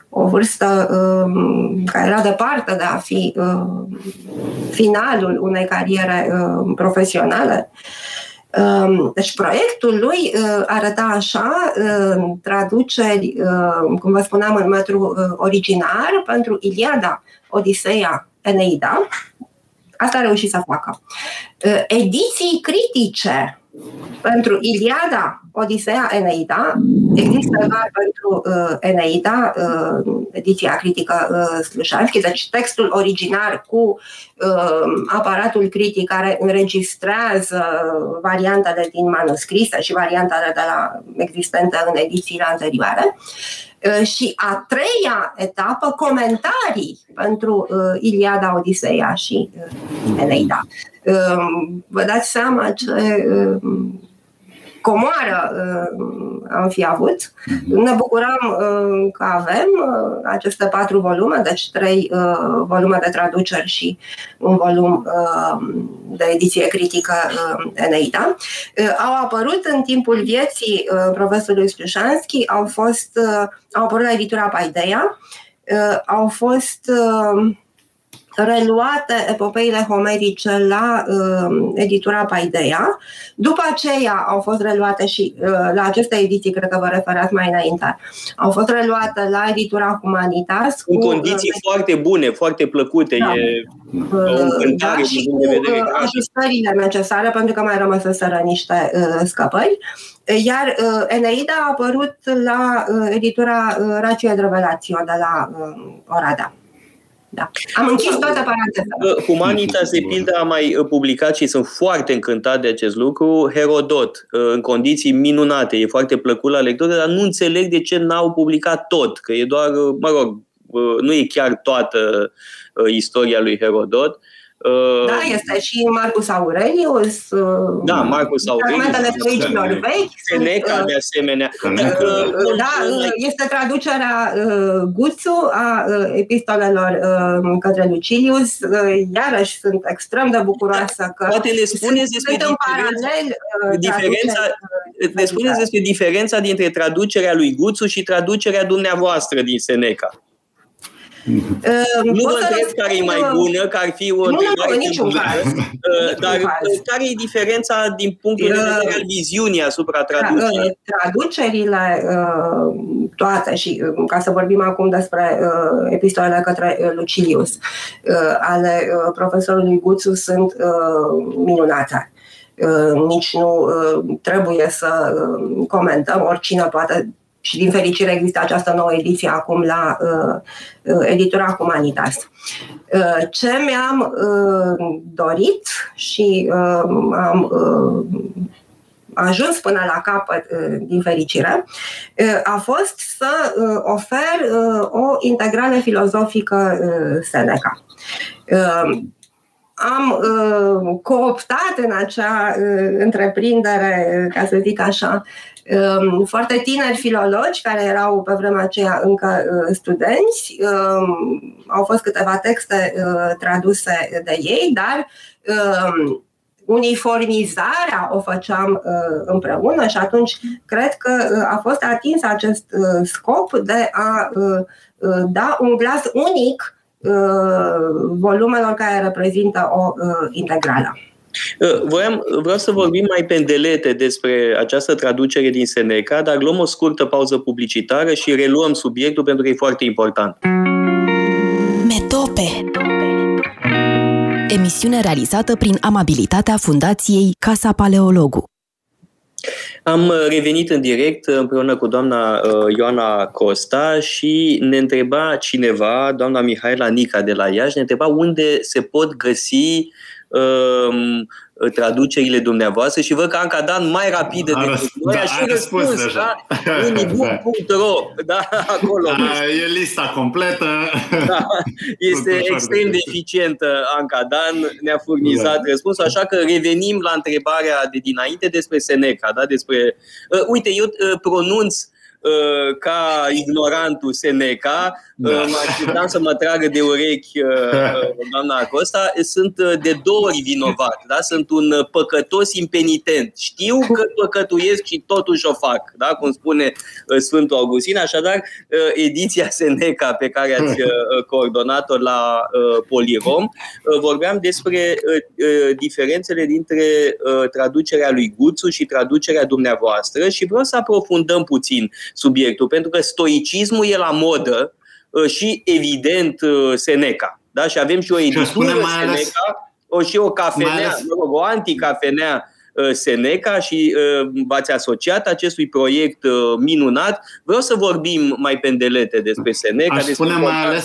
o vârstă um, care era departe de a fi finalul unei cariere profesionale. Ehm, deci proiectul lui eh, arăta așa, traduceri, eh, cum vă spuneam, în metru eh, originar pentru Iliada, Odiseea, Eneida. Asta a reușit să facă. Ediții critice pentru Iliada, Odiseea, Eneida, există doar pentru uh, Eneida, uh, ediția critică uh, Slușanski, deci textul original cu uh, aparatul critic care înregistrează variantele din manuscrise și variantele de la existente în edițiile anterioare. Uh, și a treia etapă, comentarii pentru uh, Iliada, Odiseea și uh, Eneida. Uh, vă dați seama ce uh, comoară uh, am fi avut. Mhm. Ne bucuram uh, că avem uh, aceste patru volume, deci trei volume de traduceri și un volum de ediție critică Eneida. Au apărut în timpul vieții profesorului Slușanski, au fost au apărut la editura Paideia, au fost reluate epopeile homerice la uh, editura Paideia. După aceea au fost reluate și uh, la aceste ediții, cred că vă referați mai înainte, au fost reluate la editura Humanitas. În cu, condiții uh, foarte bune, foarte plăcute. Da. E uh, da, și cu uh, ajustările necesare, pentru că mai rămăseseră niște uh, scăpări. Iar uh, Eneida a apărut la uh, editura uh, Racio de Revelatio de la uh, Orada. Da. Am închis toată paranteza. Humanitas, de pildă, a mai uh, publicat și sunt foarte încântat de acest lucru, Herodot, uh, în condiții minunate. E foarte plăcut la lectură, dar nu înțeleg de ce n-au publicat tot, că e doar, uh, mă rog, nu e chiar toată istoria lui Herodot. Uh, da, uh, este și Marcus Aurelius. Uh, da, Marcus Aurelius. Fragmentele stoicilor vechi. Seneca, uh, de asemenea. Da, este traducerea Guțu a epistolelor către Lucilius. Iarăși sunt extrem de bucuroasă că Poate ne spuneți despre diferența, diferența, ne spuneți despre diferența dintre traducerea lui Guțu și traducerea dumneavoastră din Seneca. Uh, nu vă întreb care e mai bună, că ar fi o nu, întrebare nu, niciun caz. Uh, dar care e diferența din punctul de vedere uh, al viziunii asupra traducerii? Traducerile toate și ca să vorbim acum despre epistolele către Lucilius ale profesorului Guțu sunt minunate nici nu trebuie să comentăm, oricine poate și din fericire există această nouă ediție acum la uh, uh, editura Humanitas. Uh, ce mi-am uh, dorit și uh, am uh, ajuns până la capăt, uh, din fericire, uh, a fost să uh, ofer o integrală filozofică Seneca am uh, cooptat în acea uh, întreprindere, ca să zic așa, um, foarte tineri filologi care erau pe vremea aceea încă uh, studenți. Um, au fost câteva texte uh, traduse de ei, dar um, uniformizarea o făceam uh, împreună și atunci cred că uh, a fost atins acest uh, scop de a uh, uh, da un glas unic Uh, volumelor care reprezintă o uh, integrală. Uh, voiam, vreau să vorbim mai pendelete despre această traducere din Seneca, dar luăm o scurtă pauză publicitară și reluăm subiectul pentru că e foarte important. Metope Emisiune realizată prin amabilitatea Fundației Casa Paleologu. Am uh, revenit în direct împreună cu doamna uh, Ioana Costa și ne întreba cineva, doamna Mihaela Nica de la Iași, ne întreba unde se pot găsi um, traducerile dumneavoastră și văd că Anca Dan mai rapidă a decât noi da, și răspuns, răspuns deja. da? unibook.ro da, acolo. Da, e lista completă. Da, este extrem de eficientă Anca Dan, ne-a furnizat da. răspunsul, așa că revenim la întrebarea de dinainte despre Seneca, da? despre... Uh, uite, eu uh, pronunț uh, Uh, ca ignorantul Seneca, da. Uh, mă așteptam să mă tragă de urechi uh, doamna Acosta, sunt de două ori vinovat, da? sunt un păcătos impenitent. Știu că păcătuiesc și totuși o fac, da? cum spune Sfântul Augustin, așadar ediția Seneca pe care ați coordonat-o la Polirom, vorbeam despre diferențele dintre traducerea lui Guțu și traducerea dumneavoastră și vreau să aprofundăm puțin subiectul, pentru că stoicismul e la modă uh, și, evident, uh, Seneca. Da? Și avem și o editură Seneca, o și o cafenea, ales... o anticafenea Seneca și v-ați asociat acestui proiect minunat. Vreau să vorbim mai pendelete despre Seneca. Aș despre spune mai ales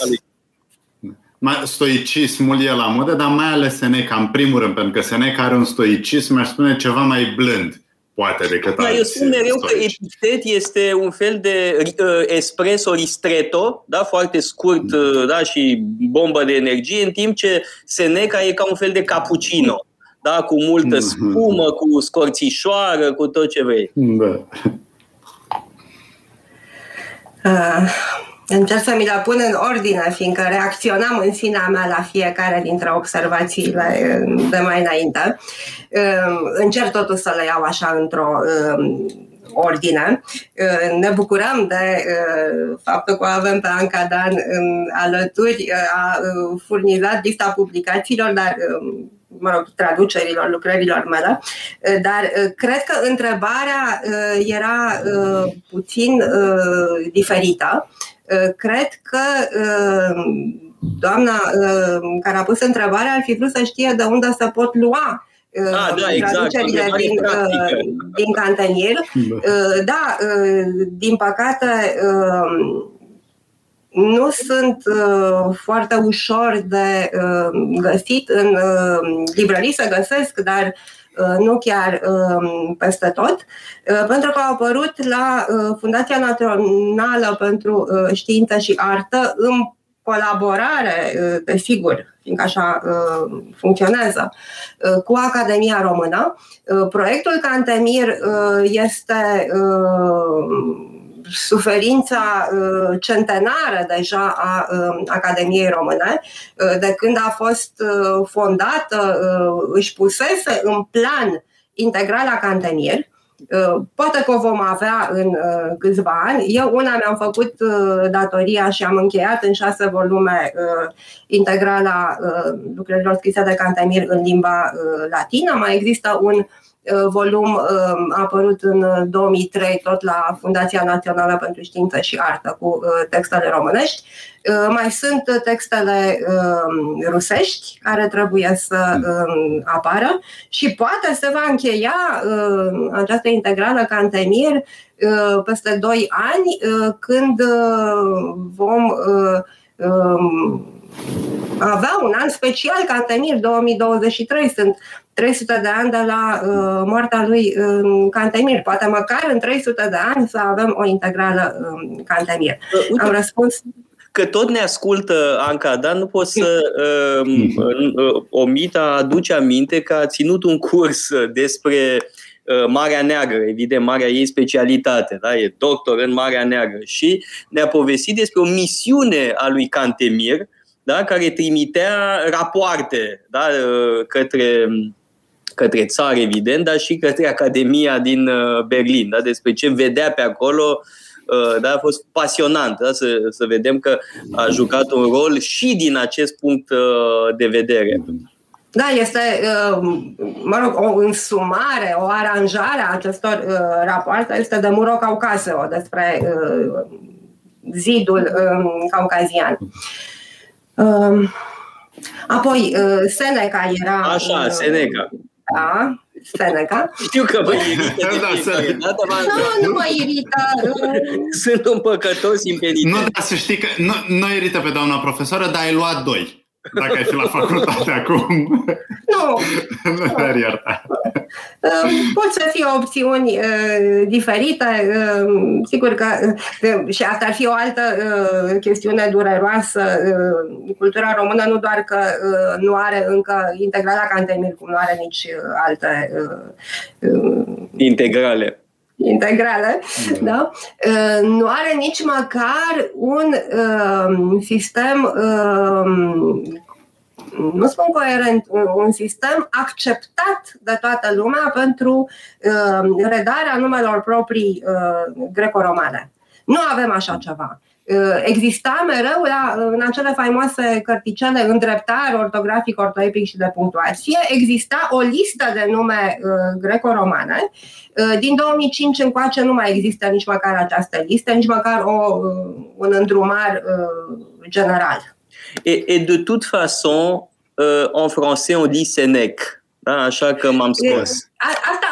stoicismul e la modă, dar mai ales Seneca, în primul rând, pentru că Seneca are un stoicism, aș spune ceva mai blând poate decât da, Eu spun mereu că epitet este un fel de uh, espresso ristretto, da, foarte scurt uh, da, și bombă de energie, în timp ce Seneca e ca un fel de cappuccino, da, cu multă mhm. spumă, cu scorțișoară, cu tot ce vrei. Da. Uh, încerc să mi le pun în ordine, fiindcă reacționam în sinea mea la fiecare dintre observațiile de mai înainte. Încerc totuși să le iau așa într-o ordine. Ne bucurăm de faptul că avem pe Anca Dan alături, a furnizat lista publicațiilor, dar mă rog, traducerilor, lucrărilor mele, dar cred că întrebarea era puțin diferită Uh, cred că uh, doamna uh, care a pus întrebarea ar fi vrut să știe de unde să pot lua Ah, da, exact. traducerile din, din Cantenir. Da, din păcate nu sunt foarte ușor de găsit în librării, să găsesc, dar Uh, nu chiar um, peste tot, uh, pentru că au apărut la uh, Fundația Națională pentru Știință și Artă în colaborare, desigur, fiindcă așa funcționează, cu Academia Română. Proiectul Cantemir este suferința uh, centenară deja a uh, Academiei Române, uh, de când a fost fondată, își pusese în plan integrala Cantenier, Poate că o vom avea în câțiva ani. Eu una mi-am făcut datoria și am încheiat în șase volume integrala lucrărilor scrise de Cantemir în limba latină. Mai există un Uh, volum uh, a apărut în 2003 uh, tot la Fundația Națională pentru Știință și Artă cu textele românești. Mai sunt textele rusești care trebuie să um, apară și poate se va încheia această integrală Cantemir peste 2 ani când vom um, avea un an special Cantemir 2023. Sunt 300 de ani de la uh, moartea lui uh, Cantemir. Poate măcar în 300 de ani să avem o integrală uh, Cantemir. Uh, Am răspuns că tot ne ascultă Anca, dar nu pot să uh, uh, omit a aduce aminte că a ținut un curs despre uh, Marea Neagră, evident, marea ei specialitate, da? e doctor în Marea Neagră și ne-a povestit despre o misiune a lui Cantemir, da? care trimitea rapoarte da? Uh, către către țară, evident, dar și către Academia din uh, Berlin, da? despre ce vedea pe acolo. Uh, da, a fost pasionant da? să, să vedem că a jucat un rol și din acest punct uh, de vedere. Da, este, mă rog, o însumare, o aranjare a acestor rapoarte este de Muro Caucaseo, despre zidul caucazian. Apoi, Seneca era... Așa, Seneca. Da, Seneca. Știu că vă irită da, da, Nu, nu mă irită. Sunt un păcătos impenitent. Nu, dar să știi că nu, nu irită pe doamna profesoră, dar ai luat doi. Dacă ai fi la facultate acum. Nu. nu te ierta. Pot să fie opțiuni uh, diferite. Uh, sigur că uh, și asta ar fi o altă chestiune dureroasă. Cultura română nu doar că nu are încă integrala Cantemir, cum nu are nici alte integrale integrale, da. da? Nu are nici măcar un uh, sistem uh, nu spun coerent, un, un sistem acceptat de toată lumea pentru uh, redarea numelor proprii uh, greco-romane. Nu avem așa ceva. Uh, exista mereu la, în acele faimoase cărticele îndreptare ortografic, ortoepic și de punctuație, exista o listă de nume uh, greco-romane. Uh, din 2005 încoace nu mai există nici măcar această listă, nici măcar o, uh, un îndrumar uh, general. Et, et de toute façon, euh, en français, on dit Sénèque. Da, așa că m-am scos.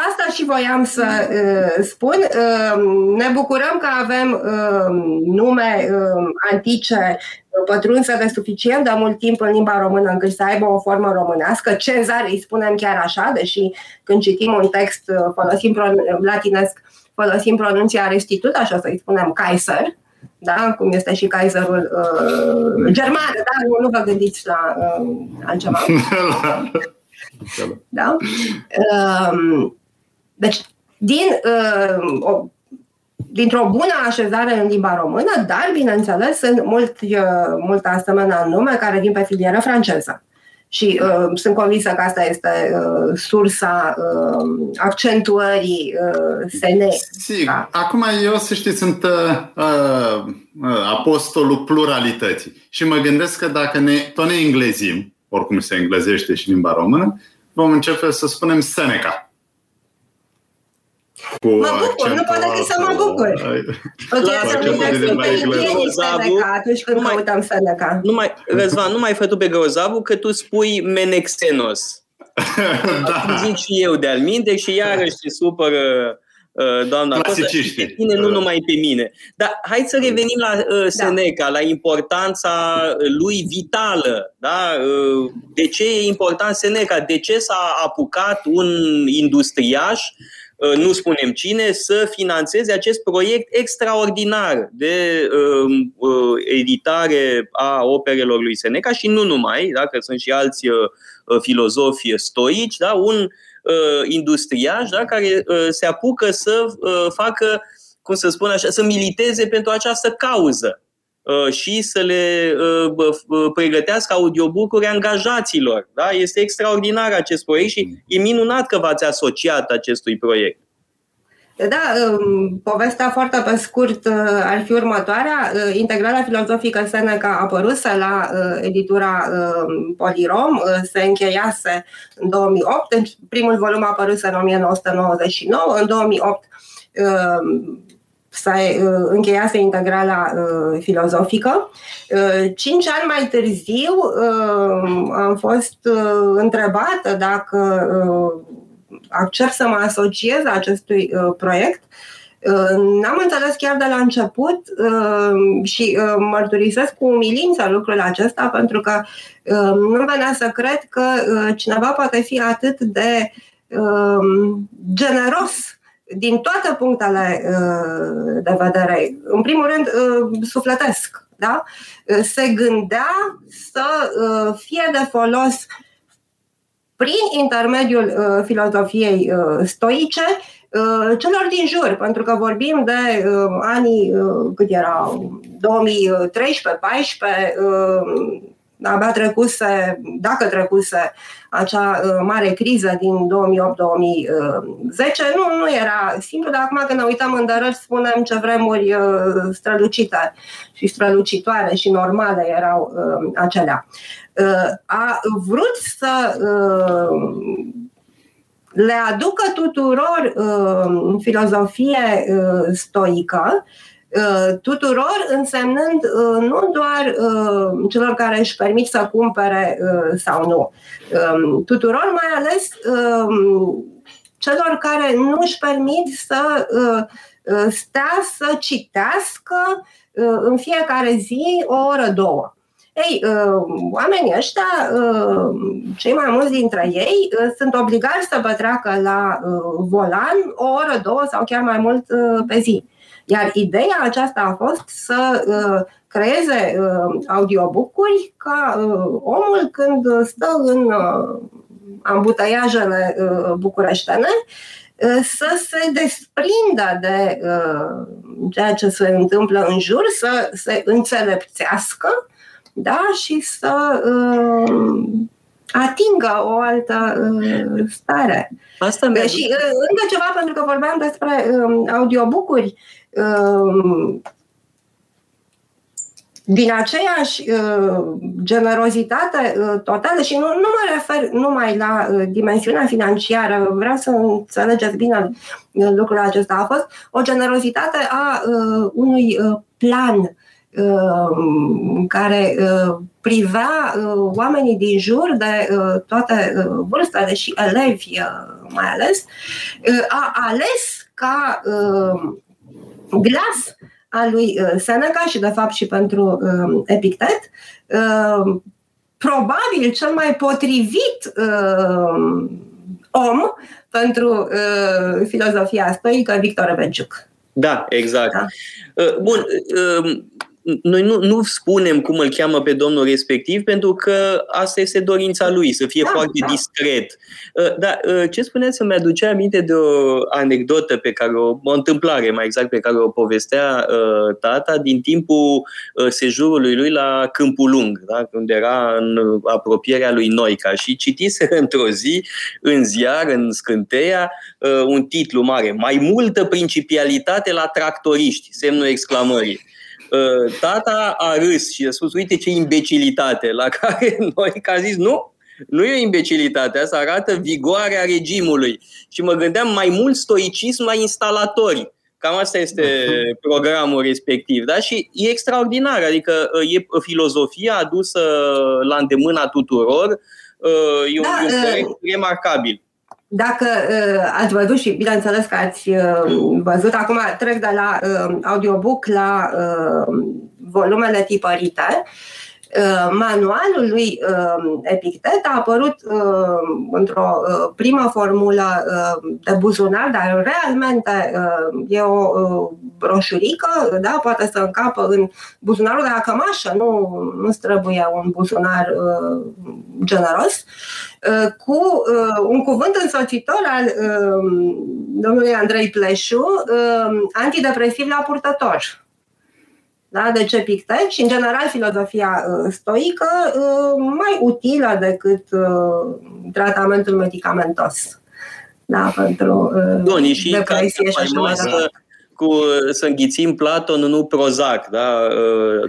Asta, și voiam să uh, spun. Uh, ne bucurăm că avem uh, nume uh, antice pătrunse de suficient de mult timp în limba română încât să aibă o formă românească. Cezar îi spunem chiar așa, deși când citim un text uh, folosim latinesc, folosim pronunția restitut, așa să-i spunem Kaiser, da? cum este și Kaiserul uh, german, da? nu, nu vă gândiți la uh, altceva. da? Uh, deci, din uh, o, dintr-o bună așezare în limba română, dar, bineînțeles, sunt mult, uh, multe asemenea nume care vin pe filieră franceză. Și uh, sunt convinsă că asta este uh, sursa uh, accentuării uh, SNE. Sigur. Acum eu, să știți, sunt uh, uh, apostolul pluralității. Și mă gândesc că dacă ne, tot ne englezim, oricum se englezește și limba română, vom începe să spunem Seneca. Cu mă bucur, nu pot decât să mă bucur. Ok, să nu Seneca atunci când numai, căutăm Seneca. Nu mai, Răzvan, nu mai fă tu pe grozavu că tu spui Menexenos. da. Zic și eu de-al minte și iarăși se supără uh, doamna Costa și pe tine, nu numai pe mine. Dar hai să revenim la uh, da. Seneca, da. la importanța lui vitală. Da? Uh, de ce e important Seneca? De ce s-a apucat un industriaș Uh, nu spunem cine, să financeze acest proiect extraordinar de uh, uh, editare a operelor lui Seneca și nu numai, dacă sunt și alți uh, filozofi stoici, da? un uh, industriaș da? care uh, se apucă să uh, facă, cum să spun așa, să militeze pentru această cauză. Uh, și să le uh, pregătească audiobook-uri angajaților. Da? Este extraordinar acest proiect și e minunat că v-ați asociat acestui proiect. Da, um, povestea foarte pe scurt uh, ar fi următoarea. Integrarea filozofică Seneca a apărut la editura um, Polirom, se încheiase în 2008, primul volum a apărut în 1999, în 2008 s-a uh, încheiase integrala uh, filozofică. Uh, cinci ani mai târziu am fost întrebată dacă accept să mă asociez acestui proiect. N-am înțeles chiar de la început și mărturisesc cu umilință lucrul acesta pentru că nu venea să cred că cineva poate fi atât de generos din toate punctele uh, de vedere. În primul rând, uh, sufletesc. Da? Uh, se gândea să fie de folos prin intermediul filozofiei stoice celor din jur, pentru că vorbim de anii, cât era, 2013-14, abia trecuse, dacă trecuse acea uh, mare criză din 2008-2010, nu, nu era simplu, dar acum când ne uităm în dărări spunem ce vremuri uh, strălucite și strălucitoare și normale erau uh, acelea. A vrut să le aducă tuturor filozofie stoică, Uh, tuturor, însemnând uh, nu doar uh, celor care își permit să cumpere sau nu, um, tuturor, mai ales um, celor care nu își permit să stea să citească în fiecare zi o oră, două. Ei, oamenii ăștia, cei mai mulți dintre ei, sunt obligați să petreacă la volan o oră, două sau chiar mai mult pe zi. Iar ideea aceasta a fost să uh, creeze uh, audiobook-uri ca uh, omul când stă în uh, ambuteiajele uh, bucureștene uh, să se desprindă de uh, ceea ce se întâmplă în jur, să se înțelepțească da? și să uh, atingă o altă uh, stare. Asta și uh, încă ceva, pentru că vorbeam despre uh, audiobook-uri. Um, din aceeași uh, generozitate uh, totală și nu, nu mă refer numai la uh, dimensiunea financiară, vreau să înțelegeți bine lucrul acesta, a fost o generozitate a unui plan care privea oamenii din jur de toate vârstele și elevi mai ales, a ales ca glas a lui Seneca și de fapt și pentru Epictet probabil cel mai potrivit om pentru filozofia stoică Victor Benciuc. Da, exact. Da. Bun, noi nu, nu spunem cum îl cheamă pe domnul respectiv pentru că asta este dorința lui, să fie da, foarte da. discret. Uh, dar uh, ce spuneați să-mi aducea aminte de o anecdotă pe care o, o întâmplare mai exact pe care o povestea uh, tata din timpul sejurului lui la Câmpul Lung, da? unde era în apropierea lui Noica și citise într-o zi în ziar, în scânteia, un titlu mare, Mai multă principialitate la tractoriști, semnul exclamării. Uh, tata a râs și a spus, uite ce imbecilitate, la care noi că a zis, nu, nu e o imbecilitate, asta arată vigoarea regimului. Și mă gândeam mai mult stoicism la instalatori. Cam asta este programul respectiv. Da? Și e extraordinar, adică uh, e filozofia adusă la îndemâna tuturor, uh, e un, da, un proiect remarcabil. Dacă uh, ați văzut și bineînțeles că ați uh, văzut, acum trec de la uh, audiobook la uh, volumele tipărite, uh, manualul lui uh, Epictet a apărut uh, într-o uh, primă formulă uh, de buzunar, dar realmente uh, e o uh, broșurică, da, poate să încapă în buzunarul de la cămașă, nu, nu trebuie un buzunar uh, generos. Uh, Uh, cu uh, un cuvânt însoțitor al um, domnului Andrei Pleșu, um, antidepresiv la purtător. Da? Deci Epictet și, în general, filozofia uh, stoică mai utilă decât tratamentul medicamentos. Da, pentru Bun, și depresie și așa mai departe cu să înghițim Platon, nu Prozac, da?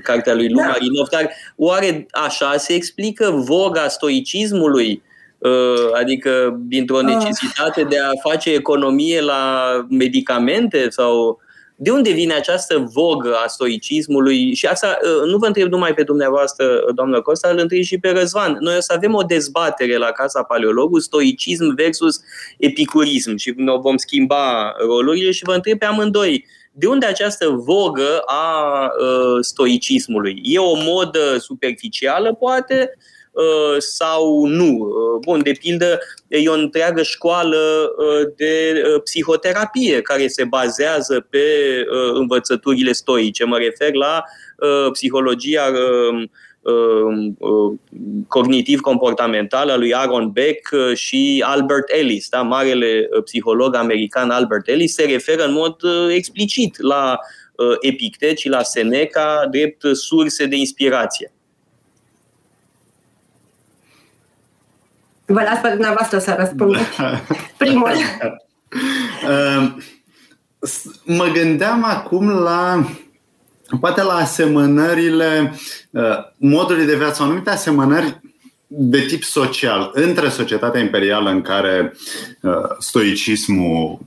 cartea lui Lumar da. Dar oare așa se explică voga stoicismului Uh, adică dintr-o ah. necesitate de a face economie la medicamente sau de unde vine această vogă a stoicismului? Și asta uh, nu vă întreb numai pe dumneavoastră, doamnă Costa, îl întreb și pe Răzvan. Noi o să avem o dezbatere la Casa Paleologu, stoicism versus epicurism și ne vom schimba rolurile și vă întreb pe amândoi. De unde această vogă a uh, stoicismului? E o modă superficială, poate, Uh, sau nu. Uh, bun, de pildă, e o întreagă școală uh, de psihoterapie care se bazează pe învățăturile stoice. Mă refer la psihologia cognitiv-comportamental al lui Aaron Beck și Albert Ellis, da? marele psiholog american Albert Ellis, se referă în mod explicit la Epictet și la Seneca drept surse de inspirație. Vă las pe dumneavoastră să răspundeți. Primul. Ehm, mă gândeam acum la poate la asemănările eh, modului de viață, anumite asemănări de tip social între societatea imperială în care eh, stoicismul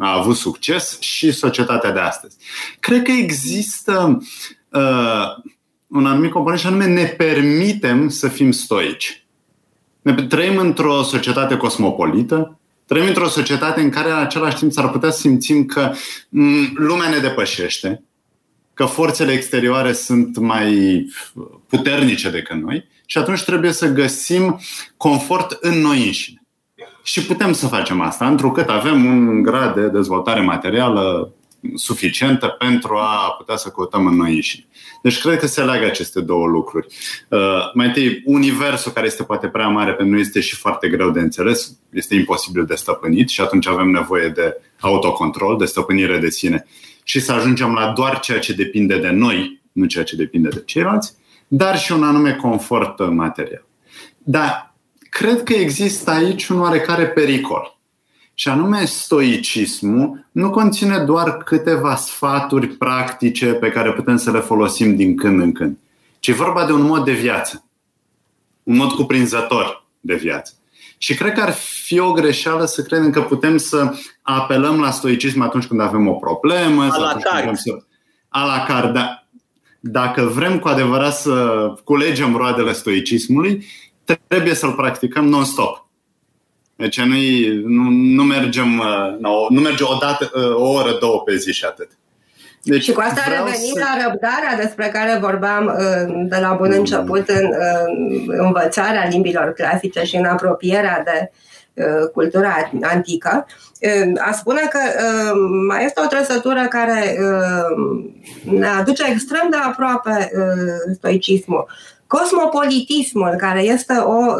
a avut succes și societatea de astăzi. Cred că există uh, un anumit component și anume ne permitem să fim stoici. Ne trăim într-o societate cosmopolită, trăim într-o societate în care în același timp s-ar putea să simțim că mm, lumea ne depășește, că forțele exterioare sunt mai puternice decât noi și atunci trebuie să găsim confort în noi înșine. Și putem să facem asta, întrucât avem un grad de dezvoltare materială suficientă pentru a putea să căutăm în noi înșine. Deci cred că se leagă aceste două lucruri. Uh, mai întâi, universul care este poate prea mare pentru noi este și foarte greu de înțeles, este imposibil de stăpânit și atunci avem nevoie de autocontrol, de stăpânire de sine și să ajungem la doar ceea ce depinde de noi, nu ceea ce depinde de ceilalți, dar și un anume confort material. Dar cred că există aici un oarecare pericol și anume stoicismul nu conține doar câteva sfaturi practice pe care putem să le folosim din când în când, ci e vorba de un mod de viață, un mod cuprinzător de viață. Și cred că ar fi o greșeală să credem că putem să apelăm la stoicism atunci când avem o problemă. A la carte. Să... A la carte, dar dacă vrem cu adevărat să culegem roadele stoicismului, trebuie să-l practicăm non-stop. Deci nu, nu, nu mergem uh, nu merge o dată, uh, o oră, două pe zi și atât. Deci și cu asta revenim să... la răbdarea despre care vorbeam uh, de la bun început în învățarea limbilor clasice și în apropierea de cultura antică. A spune că mai este o trăsătură care ne aduce extrem de aproape stoicismul. Cosmopolitismul, care este o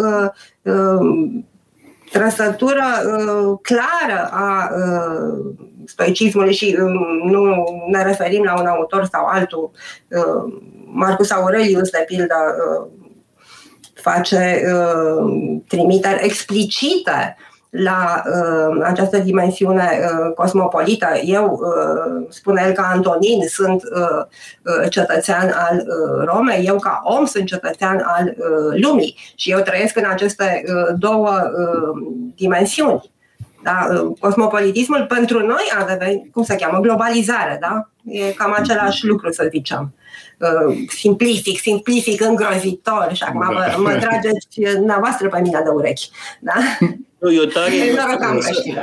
trăsătură uh, clară a uh, stoicismului și uh, nu ne referim la un autor sau altul. Uh, Marcus Aurelius, de pildă, uh, face uh, trimiteri explicite la uh, această dimensiune uh, cosmopolită. Eu, uh, spune el ca Antonin, sunt uh, uh, cetățean al uh, Romei, eu ca om sunt cetățean al uh, lumii și eu trăiesc în aceste uh, două uh, dimensiuni. Da? Uh, cosmopolitismul pentru noi a devenit, cum se cheamă, globalizare, da? E cam același lucru, să zicem. Uh, simplific, simplific, îngrozitor și acum mă, mă trageți dumneavoastră pe mine de urechi. Da? Nu, eu tare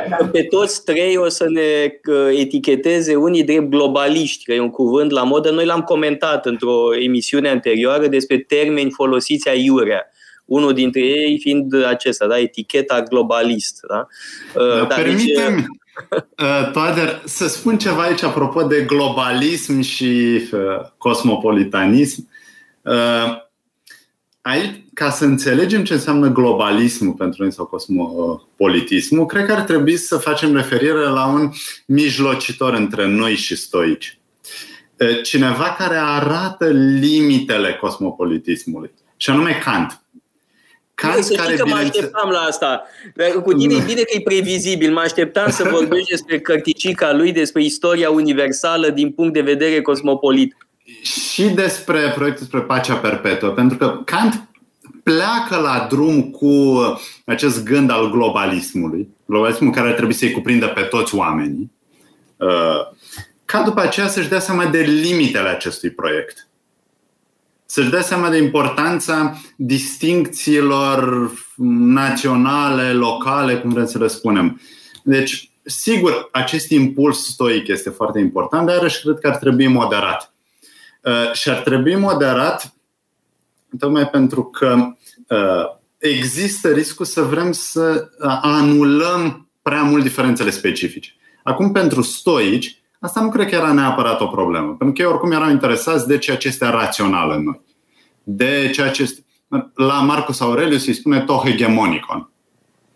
da. pe toți trei o să ne uh, eticheteze unii drept globaliști, că e un cuvânt la modă. Noi l-am comentat într-o emisiune anterioară despre termeni folosiți aiurea. Unul dintre ei fiind acesta, da? eticheta globalist. Da? Uh, da, permitem, deci, uh, Toader, să spun ceva aici apropo de globalism și cosmopolitanism. Aici, ca să înțelegem ce înseamnă globalismul pentru noi sau cosmopolitismul, cred că ar trebui să facem referire la un mijlocitor între noi și stoici. Cineva care arată limitele cosmopolitismului, și anume Kant. Kant să care că mă așteptam la asta. Cu tine e bine că e previzibil. Mă așteptam să vorbești despre cărticica lui, despre istoria universală din punct de vedere cosmopolit și despre proiectul spre pacea perpetuă, pentru că Kant pleacă la drum cu acest gând al globalismului, globalismul care ar trebui să-i cuprindă pe toți oamenii, uh, ca după aceea să-și dea seama de limitele acestui proiect. Să-și dea seama de importanța distincțiilor naționale, locale, cum vrem să le spunem. Deci, sigur, acest impuls stoic este foarte important, dar iarăși cred că ar trebui moderat. Uh, și ar trebui moderat tocmai pentru că uh, există riscul să vrem să anulăm prea mult diferențele specifice. Acum, pentru stoici, asta nu cred că era neapărat o problemă, pentru că ei oricum erau interesați de ceea ce este rațional în noi. De ceea ce este... La Marcus Aurelius îi spune to hegemonicon,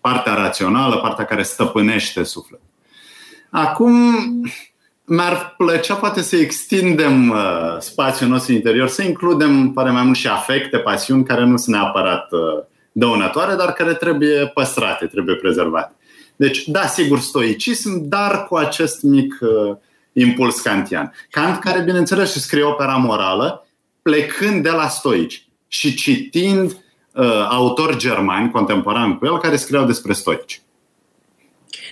partea rațională, partea care stăpânește sufletul. Acum, mi-ar plăcea poate să extindem uh, spațiul nostru interior, să includem pare mai mult și afecte, pasiuni care nu sunt neapărat uh, dăunătoare, dar care trebuie păstrate, trebuie prezervate. Deci, da, sigur, stoicism, dar cu acest mic uh, impuls kantian. Kant, care, bineînțeles, și scrie opera morală, plecând de la stoici și citind uh, autori germani contemporani cu el care scriau despre stoici.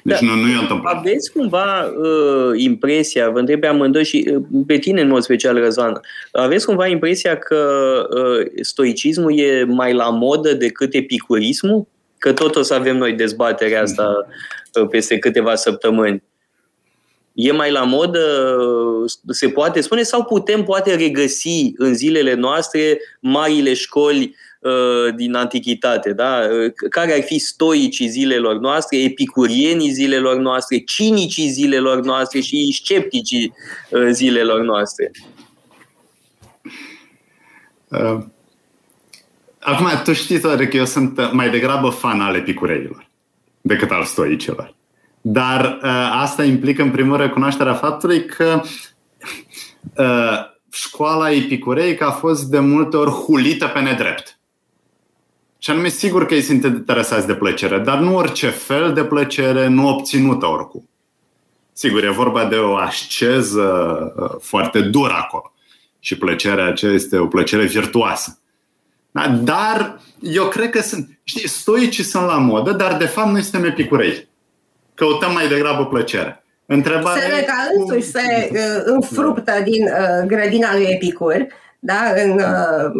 Deci da. nu, nu e întâmplat. Aveți cumva uh, impresia, vă întreb pe amândoi și uh, pe tine în mod special, Răzvan, aveți cumva impresia că uh, stoicismul e mai la modă decât epicurismul? Că tot o să avem noi dezbaterea asta uh, peste câteva săptămâni. E mai la modă, uh, se poate spune, sau putem poate regăsi în zilele noastre marile școli uh, Uh, din antichitate, da? Uh, care ar fi stoicii zilelor noastre, epicurienii zilelor noastre, cinicii zilelor noastre și scepticii uh, zilelor noastre. Acum, tu știi, toate că eu sunt mai degrabă fan al epicureilor decât al stoicilor. Dar asta implică, în primul rând, recunoașterea faptului că școala epicureică a fost de multe ori hulită pe nedrept. Și anume, sigur că ei sunt interesați de plăcere, dar nu orice fel de plăcere, nu obținută oricum. Sigur, e vorba de o asceză uh, foarte dură acolo. Și plăcerea aceea este o plăcere virtuoasă. Da? Dar eu cred că sunt, știi, stoicii sunt la modă, dar de fapt noi suntem epicurei. Căutăm mai degrabă plăcere. Întrebare Seneca însuși se uh, înfruptă din uh, grădina lui Epicur, da? în uh,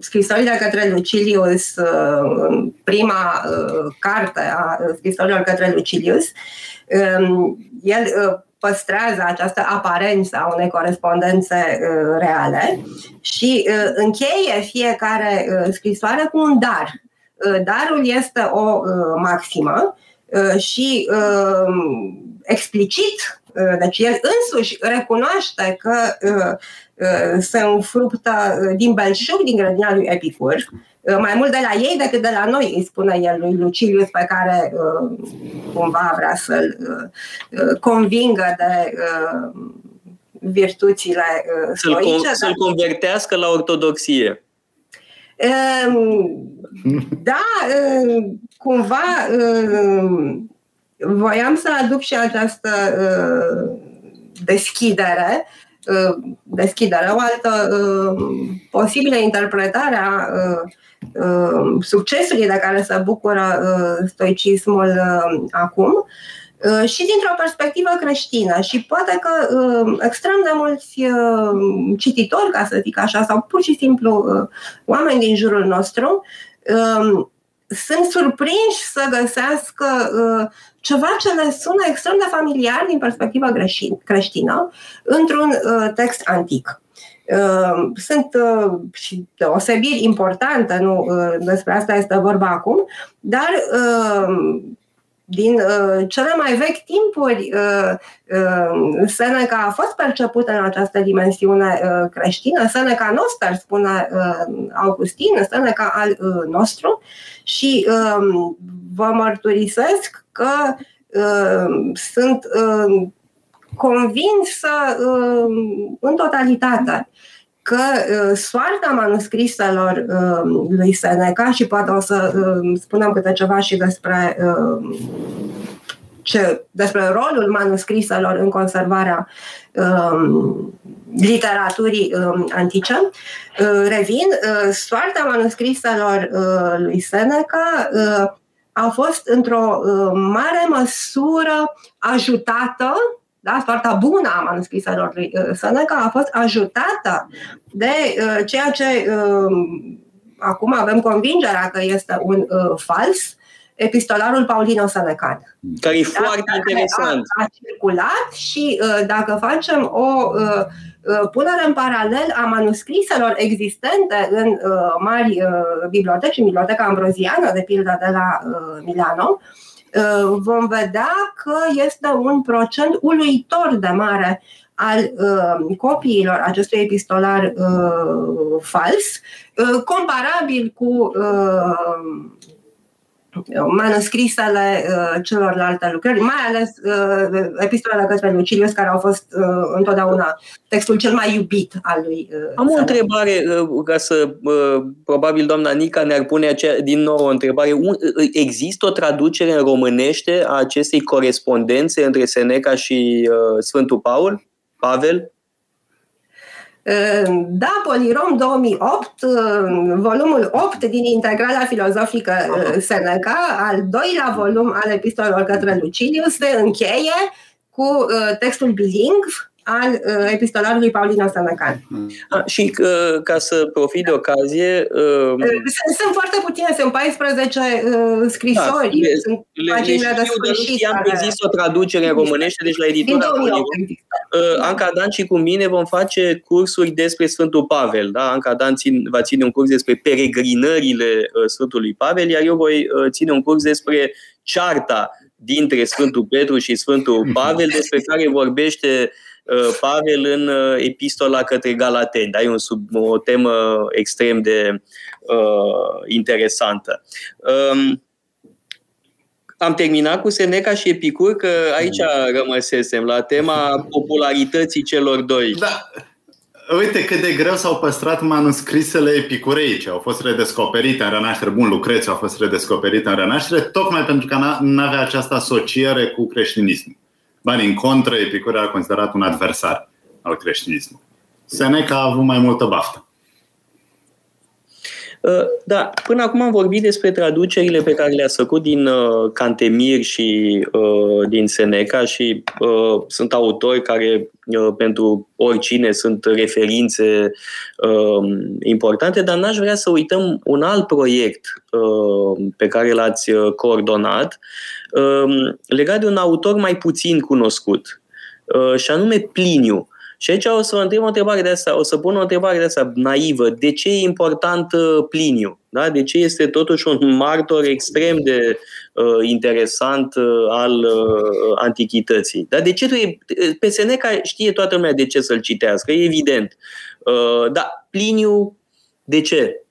scrisorile către Lucilius, uh, în prima uh, carte a scrisorilor către Lucilius, um, el uh, păstrează această aparență a unei corespondențe uh, reale și uh, încheie fiecare uh, scrisoare cu un dar. Uh, darul este o uh, maximă uh, și uh, explicit, uh, deci el însuși recunoaște că uh, uh, se înfruptă uh, din belșug din grădina lui Epicur, uh, mai mult de la ei decât de la noi, îi spune el lui Lucilius, pe care uh, cumva vrea să-l uh, convingă de virtuțile stoice. Să-l, con- să-l convertească la ortodoxie. Ehm, da, ehm, cumva ehm, voiam să aduc și această deschidere, deschidere, o altă posibilă interpretare a succesului de care se bucură stoicismul acum, Uh, și dintr-o perspectivă creștină. Și poate că uh, extrem de mulți uh, cititori, ca să zic așa, sau pur și simplu oameni din jurul nostru, um, sunt surprinși să găsească ceva ce le sună extrem de familiar din perspectivă creștină într-un text antic. Sunt și deosebiri importante, nu despre asta este vorba acum, dar din uh, cele mai vechi timpuri, uh, uh, Seneca a fost percepută în această dimensiune uh, creștină, Seneca noster, spune uh, Augustin, Seneca al uh, nostru, și uh, vă mărturisesc că uh, sunt uh, convinsă uh, în totalitate că uh, soarta manuscriselor uh, lui Seneca și poate o să uh, spunem câte ceva și despre uh, ce, despre rolul manuscriselor în conservarea uh, literaturii uh, antice. Uh, revin, uh, soarta manuscriselor uh, lui Seneca uh, a fost într-o uh, mare măsură ajutată da? soarta bună a manuscriselor lui uh, Seneca a fost ajutată de uh, ceea ce uh, acum avem convingerea că este un uh, fals, epistolarul Paulino Senecan. Care e da? foarte interesant. A, a circulat și uh, dacă facem o uh, uh, punere în paralel a manuscriselor existente în uh, mari uh, biblioteci, în Biblioteca Ambroziană, de pildă de la uh, Milano, uh, Uh, vom vedea că este un procent uluitor de mare al uh, copiilor acestui epistolar uh, fals, uh, comparabil cu uh, manuscrisele uh, celorlalte lucrări, mai ales uh, epistolele către Lucilius, care au fost uh, întotdeauna textul cel mai iubit al lui. Uh, Am o întrebare, uh, ca să, uh, probabil doamna Nica ne-ar pune acea, din nou o întrebare. Un, uh, există o traducere în românește a acestei corespondențe între Seneca și uh, Sfântul Paul? Pavel? Da, Polirom 2008, volumul 8 din Integrala Filozofică Seneca, al doilea volum al epistolelor către Lucilius, se încheie cu textul bilingv al uh, epistolarului Paulina Sanacan. Ah, și uh, ca să profit de ocazie... Uh, sunt, sunt foarte puține, sunt 14 uh, scrisori, da, le, sunt le, paginile de sfârșit. Știam că există o traducere în românește, deci la editura uh, Anca Dan și cu mine vom face cursuri despre Sfântul Pavel. Da? Anca Dan țin, va ține un curs despre peregrinările uh, Sfântului Pavel, iar eu voi uh, ține un curs despre cearta dintre Sfântul Petru și Sfântul Pavel, despre care vorbește Uh, Pavel în uh, epistola către Galateni. Da? E un sub, o temă extrem de uh, interesantă. Um, am terminat cu Seneca și Epicur, că aici rămăsesem, la tema popularității celor doi. Da. Uite cât de greu s-au păstrat manuscrisele epicureice. Au fost redescoperite în Renaștere. Bun, Lucrețiu a fost redescoperit în Renaștere, tocmai pentru că nu avea această asociere cu creștinismul. Bani în contră, Epicur era considerat un adversar al creștinismului. Seneca a avut mai multă baftă. Uh, da, până acum am vorbit despre traducerile pe care le-ați făcut din uh, Cantemir și uh, din Seneca și uh, sunt autori care uh, pentru oricine sunt referințe uh, importante, dar n-aș vrea să uităm un alt proiect uh, pe care l-ați uh, coordonat uh, legat de un autor mai puțin cunoscut, uh, și anume Pliniu. Și aici o să vă întreb o întrebare de asta, o să pun o întrebare de asta naivă. De ce e important uh, Pliniu? Da? De ce este totuși un martor extrem de uh, interesant uh, al uh, antichității? Dar de ce trebuie... Pe Seneca știe toată lumea de ce să-l citească, e evident. Uh, dar Pliniu, de ce?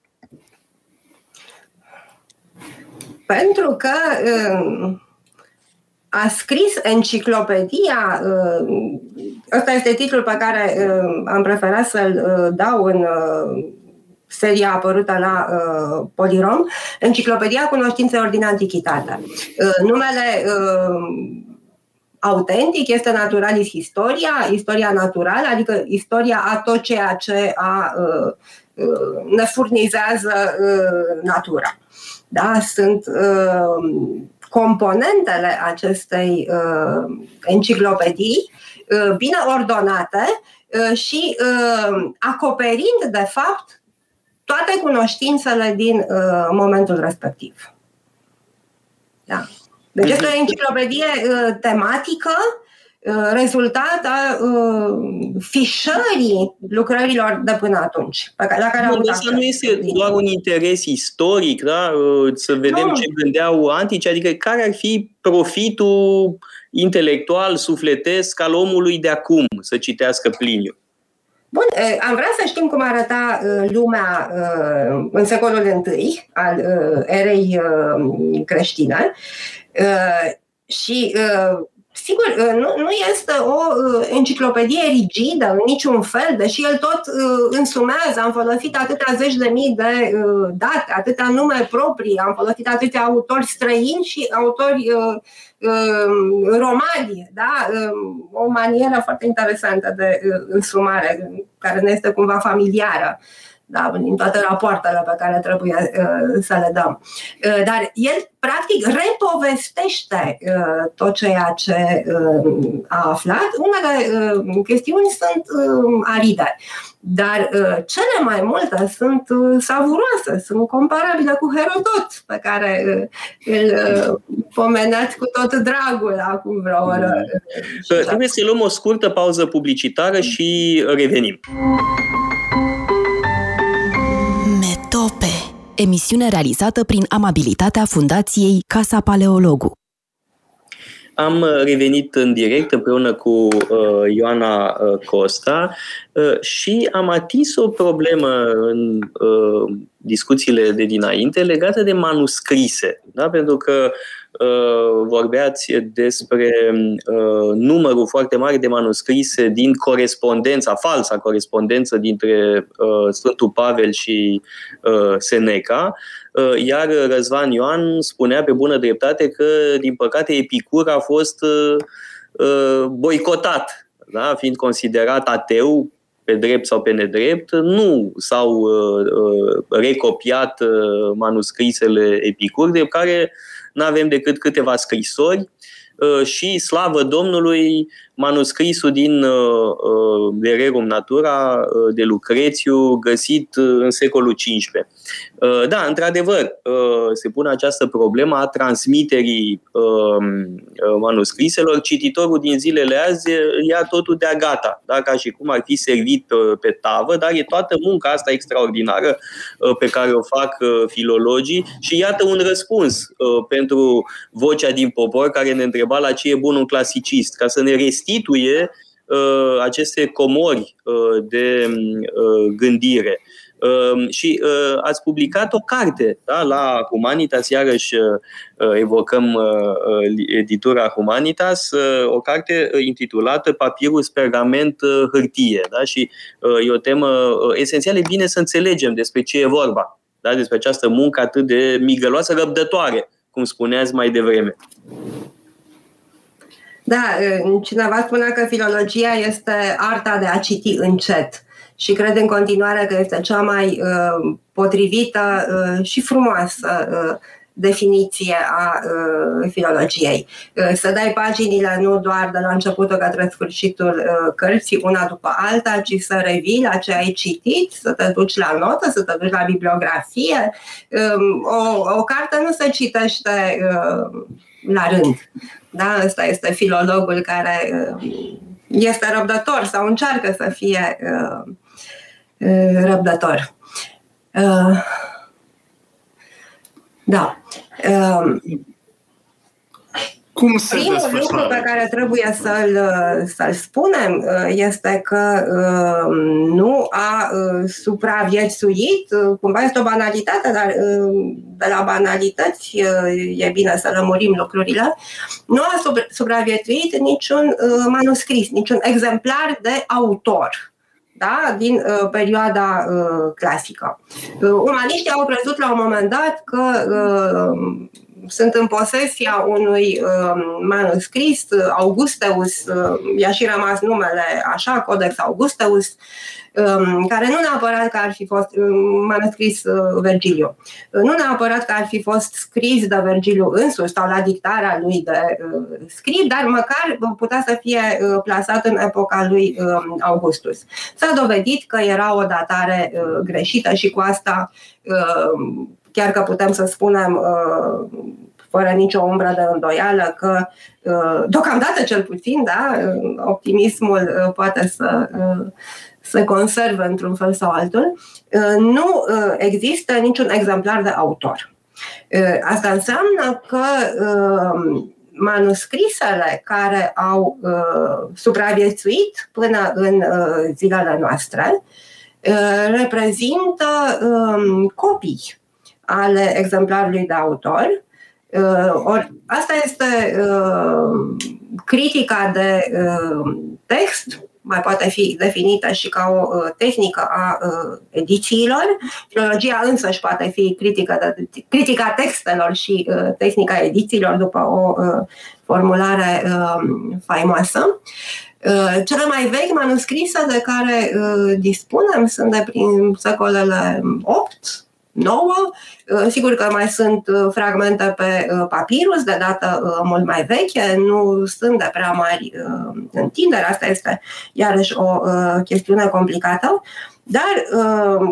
Pentru că uh, a scris enciclopedia, uh, ăsta este titlul pe care uh, am preferat să-l uh, dau în seria apărută la Polirom, Enciclopedia Cunoștințelor din Antichitate. Numele autentic este Naturalis Historia, istoria naturală, adică istoria a tot ceea ce a, ne furnizează natura. Da, sunt componentele acestei uh, enciclopedii uh, bine ordonate uh, și uh, acoperind, de fapt, toate cunoștințele din uh, momentul respectiv. Da. Deci este o enciclopedie uh, tematică Uh, rezultat a uh, fișării lucrărilor de până atunci. Pe care, la care Bun, asta nu este doar un interes istoric, da? Uh, să vedem nu. ce gândeau antici, adică care ar fi profitul intelectual, sufletesc al omului de acum să citească Pliniu. Bun, am vrea să știm cum arăta lumea în secolul I al erei creștine și Sigur, uh, nu, nu este o uh, enciclopedie rigidă în niciun fel, deși el tot uh, însumează, am folosit atâtea zeci de mii de date, atâtea nume proprii, am folosit atâtea autori străini și autori romani, da? o manieră foarte interesantă de însumare, care ne este cumva familiară da, din toate rapoartele pe care trebuie uh, să le dăm. Uh, dar el, practic, repovestește uh, tot ceea ce uh, a aflat. Unele uh, chestiuni sunt uh, aride, dar uh, cele mai multe sunt uh, savuroase, sunt comparabile cu Herodot, pe care uh, îl uh, pomenați cu tot dragul acum vreo oră. Uh, trebuie să luăm o scurtă pauză publicitară și revenim. Emisiune realizată prin amabilitatea Fundației Casa Paleologu. Am uh, revenit în direct împreună cu uh, Ioana uh, Costa uh, și am atins o problemă în uh, discuțiile de dinainte legată de manuscrise. Da? Pentru că Uh, vorbeați despre uh, numărul foarte mare de manuscrise din corespondența, falsa corespondență dintre uh, Sfântul Pavel și Seneca, iar Răzvan Ioan spunea pe bună dreptate că, din păcate, Epicur a fost boicotat, da? fiind considerat ateu pe drept sau pe nedrept, nu s-au uh, recopiat uh, manuscrisele Epicur, de care nu avem decât câteva scrisori. Uh, și slavă Domnului, manuscrisul din Vererum uh, Natura uh, de Lucrețiu, găsit în secolul XV. Da, într-adevăr, se pune această problemă a transmiterii manuscriselor. Cititorul din zilele azi ia totul de-a gata, da? ca și cum ar fi servit pe tavă, dar e toată munca asta extraordinară pe care o fac filologii și iată un răspuns pentru vocea din popor care ne întreba la ce e bun un clasicist, ca să ne restituie uh, aceste comori uh, de uh, gândire. Uh, și uh, ați publicat o carte da, la Humanitas, iarăși uh, evocăm uh, uh editura Humanitas, uh, o carte uh, intitulată Papirus, pergament, uh, hârtie. Da? Și uh, e o temă uh, esențială, e bine să înțelegem despre ce e vorba, da? despre această muncă atât de migăloasă, răbdătoare, cum spuneați mai devreme. Da, cineva spunea că filologia este arta de a citi încet. și cred în continuare că este cea mai potrivită și frumoasă definiție a uh, filologiei. Uh, să dai paginile nu doar de la începutul către sfârșitul uh, cărții, una după alta, ci să revii la ce ai citit, să te duci la notă, să te duci la bibliografie. Um, o, o carte nu se citește uh, la rând. Da? Ăsta este filologul care uh, este răbdător sau încearcă să fie uh, uh, răbdător. Uh, da. Um, Cum se Primul desfășoară? lucru pe care trebuie să-l, să-l spunem uh, este că uh, nu a uh, supraviețuit, cumva este o banalitate, dar de la banalități e bine să lămurim lucrurile, nu a supraviețuit niciun manuscris, niciun exemplar de autor da? din uh, perioada uh, clasică. Uh, umaniștii au crezut la un moment dat că uh, sunt în posesia unui uh, manuscris, Augusteus, uh, i-a și rămas numele așa, Codex Augusteus, Um, care nu neapărat că ar fi fost um, manuscris uh, Vergiliu, uh, nu neapărat că ar fi fost scris de Vergiliu însuși sau la dictarea lui de uh, script, dar măcar putea să fie plasat în epoca lui um, Augustus. S-a dovedit că era o datare greșită și cu asta chiar că putem să spunem fără nicio umbră de îndoială că, deocamdată cel puțin, da, optimismul poate să se conserve într-un fel sau altul, uh, nu uh, există niciun exemplar de autor. Uh, asta înseamnă că manuscrisele care au supraviețuit până în zilele noastre reprezintă um, copii ale exemplarului de autor. Or, asta este critica de text mai poate fi definită și ca o uh, tehnică a uh, edițiilor. Filologia însă își poate fi critică de, critica textelor și uh, tehnica edițiilor după o formulare faimoasă. Cele mai vechi manuscrise de care dispunem sunt de prin secolele 8, nouă. Uh, sigur că mai sunt uh, fragmente pe uh, papirus, de dată mult mai veche, nu sunt de prea mari întindere, asta este iarăși o chestiune complicată. Dar,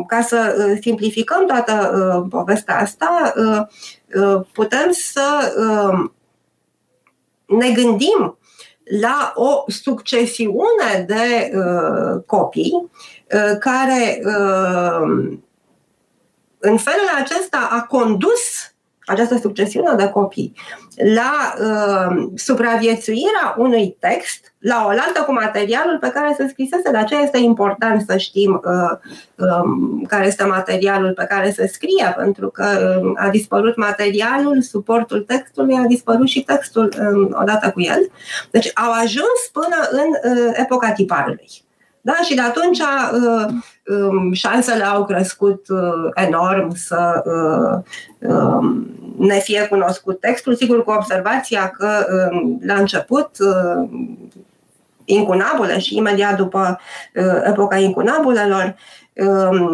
ca să simplificăm toată povestea asta, putem să ne gândim la o succesiune de copii care în felul acesta a condus această succesiune de copii la uh, supraviețuirea unui text la oaltă cu materialul pe care se scrisese. De aceea este important să știm uh, um, care este materialul pe care se scrie, pentru că uh, a dispărut materialul, suportul textului, a dispărut și textul uh, odată cu el. Deci au ajuns până în uh, epoca tiparului. Da? Și de atunci uh, um, șansele au crescut uh, enorm să uh, um, ne fie cunoscut textul, sigur cu observația că um, la început incunabule și imediat după epoca incunabulelor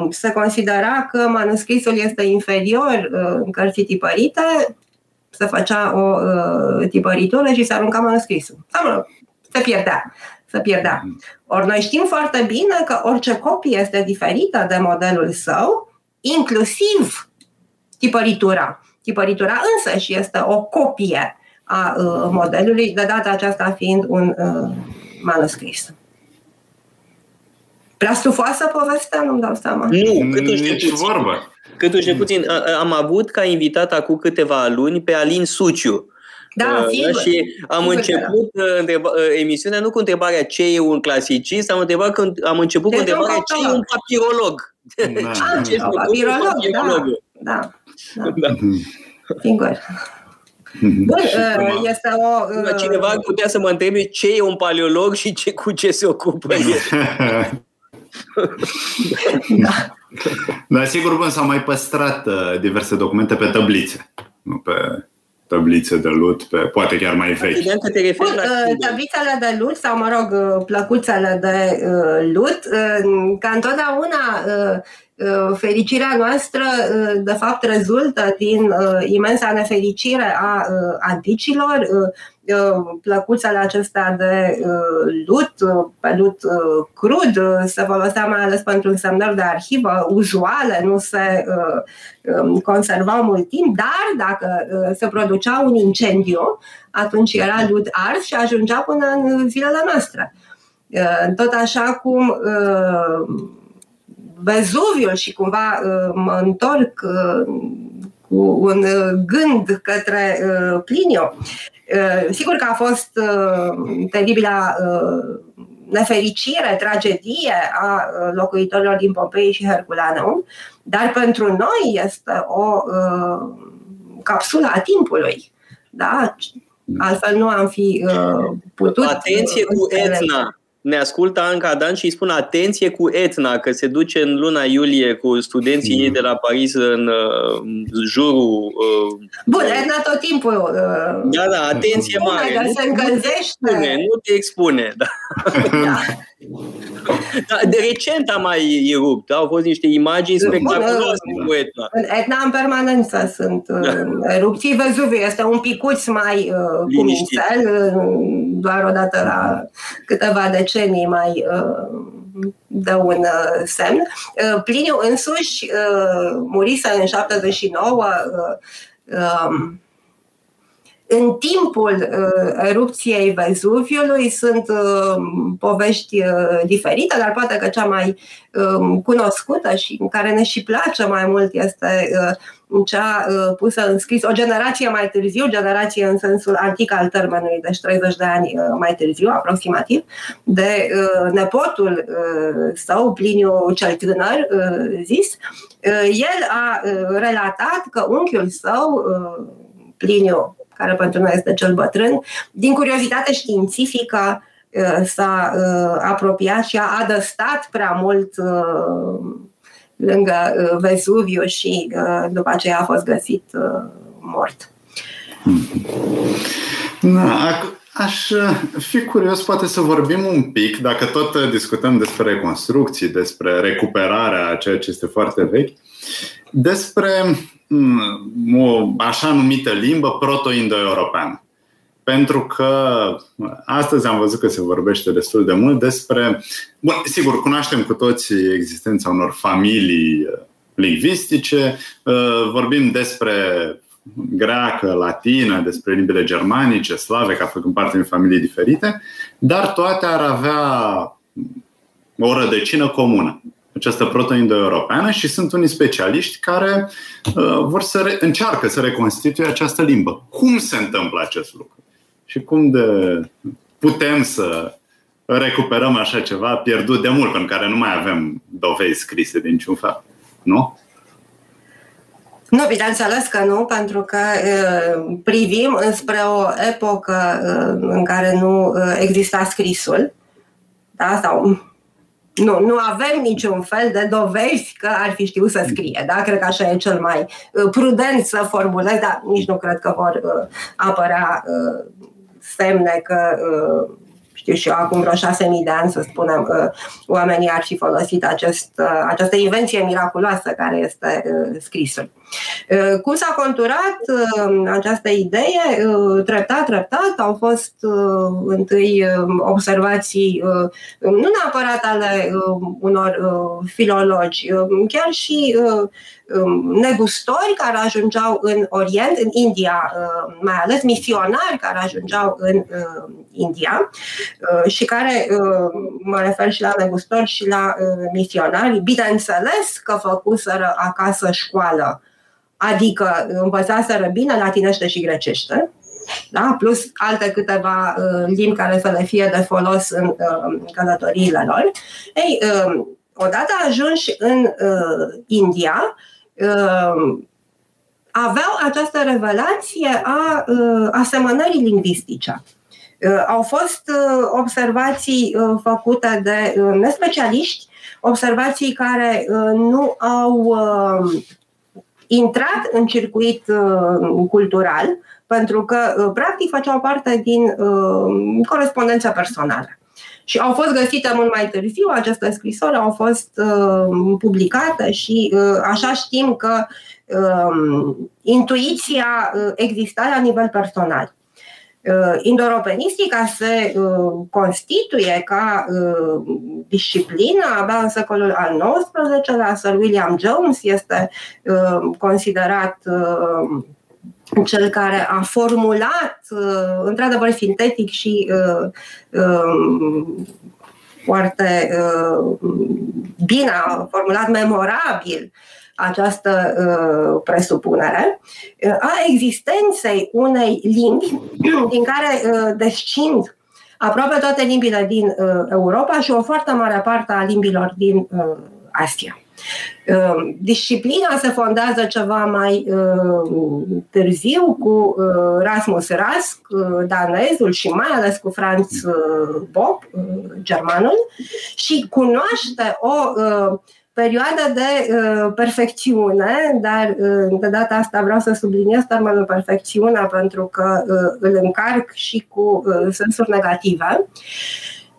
se considera că manuscrisul este inferior în cărții tipărite, se făcea o tipăritură și se arunca manuscrisul. Sau, se pierdea să pierdea. Ori noi știm foarte bine că orice copie este diferită de modelul său, inclusiv tipăritura. Tipăritura însă și este o copie a uh, modelului, de data aceasta fiind un uh, manuscris. Prea stufoasă povestea, nu-mi dau seama. Nu, cât Nici vorbă. Cât puțin. Am avut ca invitat acum câteva luni pe Alin Suciu, da, uh, sigur. Și am sigur început da. întreba, uh, emisiunea nu cu întrebarea ce e un clasicist, am, întrebat când, am început de cu întrebarea ce e un papirolog. Da. ce e un papirolog, da. da. da. da. Sigur. Bun, uh, este o... Cineva ar putea să mă întrebe ce e un paleolog și ce, cu ce se ocupă el. da. Dar sigur, bun, s-au mai păstrat diverse documente pe tablițe, nu pe tablițe de lut, pe, poate chiar mai vechi. Evident că te referi la Uh, Tablițele de lut sau, mă rog, uh, plăcuțele de uh, lut, uh, ca întotdeauna uh, uh, fericirea noastră, uh, de fapt, rezultă din uh, imensa nefericire a uh, anticilor. Uh, uh, plăcuțele acestea de uh, lut, uh, pe lut uh, crud, uh, se folosea mai ales pentru însemnări de arhivă, uzuale, nu se uh, um, conservau mult timp, dar dacă uh, se producea un incendiu, atunci era lut ars și ajungea până în zilele noastre. Uh, Tot așa cum uh, Vezuviul și cumva uh, mă întorc uh, cu un uh, gând către uh, Plinio. Uh, Sigur că a fost uh, teribila uh, nefericire, tragedie a uh, locuitorilor din Pompei și Herculaneum, dar pentru noi este o uh, capsulă a timpului. Da? Altfel nu am fi uh, putut... Atenție cu înțelege. Etna. Ne ascultă Anca Dan și îi spun atenție cu Etna, că se duce în luna iulie cu studenții ei de la Paris în uh, jurul... Uh, Bun, Edna tot timpul... Uh, da, da, atenție spune mare. că Nu- se nu te încălzește. expune, Nu te expune, da. da. da. De recent a mai erupt, da? au fost niște imagini Bun, spectaculoase uh, cu Etna. În Etna în permanență sunt uh, erupții. Vezuviu este un picuț mai uh, cu Liniștit. mințel, uh, doar odată la câteva decenii mai uh, dă un uh, semn. Uh, Pliniu însuși uh, murise în 79 uh, um, în timpul uh, erupției Vezuviului sunt uh, povești uh, diferite, dar poate că cea mai uh, cunoscută și în care ne și place mai mult este uh, cea uh, pusă în scris o generație mai târziu, generație în sensul antic al termenului, deci 30 de ani uh, mai târziu, aproximativ, de uh, nepotul uh, său, Pliniu cel tânăr, uh, zis. Uh, el a uh, relatat că unchiul său, uh, Pliniu care pentru noi este cel bătrân, din curiozitate științifică uh, s-a uh, apropiat și a adăstat prea mult uh, lângă uh, Vezuviu și uh, după aceea a fost găsit uh, mort. Da, ac- aș uh, fi curios poate să vorbim un pic, dacă tot uh, discutăm despre reconstrucții, despre recuperarea a ceea ce este foarte vechi, despre mm, o așa numită limbă proto-indo-europeană. Pentru că astăzi am văzut că se vorbește destul de mult despre. Bun, sigur, cunoaștem cu toții existența unor familii uh, lingvistice, uh, vorbim despre greacă, latină, despre limbile germanice, slave, ca făcând parte din familii diferite, dar toate ar avea o rădăcină comună această proto-indo-europeană și sunt unii specialiști care uh, vor să re- încearcă să reconstituie această limbă. Cum se întâmplă acest lucru? Și cum de putem să recuperăm așa ceva pierdut de mult, pentru care nu mai avem dovezi scrise de niciun fel. Nu? Nu, bineînțeles că nu, pentru că uh, privim înspre o epocă uh, în care nu uh, exista scrisul, da? sau nu, nu avem niciun fel de dovezi că ar fi știut să scrie. Da? Cred că așa e cel mai uh, prudent să formulez, dar nici nu cred că vor uh, apărea uh, semne că uh, știu și eu, acum vreo șase mii de ani, să spunem, uh, oamenii ar fi folosit acest, uh, această invenție miraculoasă care este uh, scrisul. Uh, Cum s-a conturat uh, această idee? Uh, Treptat, treptat, au fost uh, întâi uh, observații uh, nu neapărat ale uh, unor uh, filologi, uh, chiar și uh, um, negustori care ajungeau în Orient, în India, uh, mai ales misionari care ajungeau în uh, India uh, și care, uh, mă refer și la negustori și la uh, misionari, bineînțeles că făcuseră acasă școală, adică învățaseră bine latinește și grecește, da? plus alte câteva uh, limbi care să le fie de folos în uh, călătoriile lor. Ei, uh, odată ajunși în uh, India, uh, aveau această revelație a uh, asemănării lingvistice. Uh, au fost uh, observații uh, făcute de uh, nespecialiști, observații care uh, nu au uh, intrat în circuit cultural pentru că practic făceau parte din corespondența personală. Și au fost găsite mult mai târziu, aceste scrisori au fost uh, publicate și uh, așa știm că uh, intuiția uh, exista la nivel personal. Uh, Indoropenistica se uh, constituie ca uh, disciplină abia în secolul al XIX-lea. Sir William Jones este uh, considerat uh, cel care a formulat, uh, într-adevăr, sintetic și uh, um, foarte uh, bine, a formulat memorabil această presupunere a existenței unei limbi din care descind aproape toate limbile din Europa și o foarte mare parte a limbilor din Asia. Ehm, disciplina se fondează ceva mai ehm, târziu cu ehm, Rasmus Rask, danezul și mai ales cu Franz Bob, germanul, și cunoaște o perioadă de uh, perfecțiune, dar uh, de data asta vreau să subliniez termenul perfecțiune pentru că uh, îl încarc și cu uh, sensuri negative.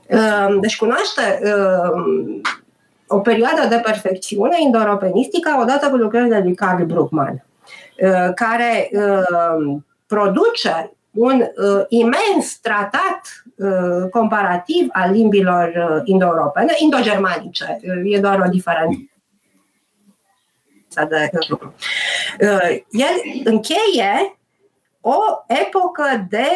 Uh, deci cunoaște uh, o perioadă de perfecțiune indoeuropenistică odată cu lucrările lui Karl Bruckmann, uh, care uh, produce un uh, imens tratat comparativ al limbilor indo-europene, indo-germanice, e doar o diferență de lucru. El încheie o epocă de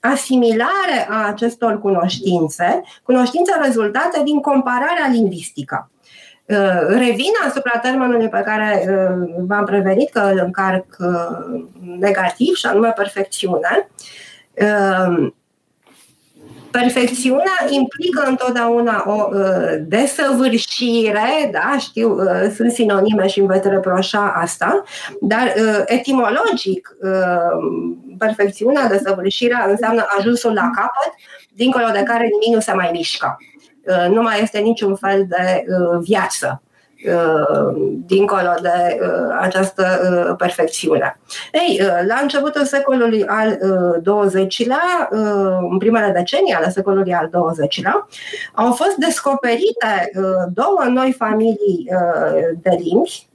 asimilare a acestor cunoștințe, cunoștințe rezultate din compararea lingvistică. Uh, revin asupra termenului pe care uh, v-am prevenit că îl încarc uh, negativ, și anume perfecțiune. Perfecțiunea implică întotdeauna o uh, desăvârșire, da, știu, uh, sunt sinonime și îmi veți reproșa asta, dar uh, etimologic, uh, perfecțiunea, desăvârșirea înseamnă ajunsul la capăt, dincolo de care nimic nu se mai mișcă. Uh, nu mai este niciun fel de uh, viață. Uh, dincolo de uh, această uh, perfecțiune. Ei, la începutul secolului al XX-lea, în primele decenii ale secolului al XX-lea, au fost descoperite două noi familii de limbi,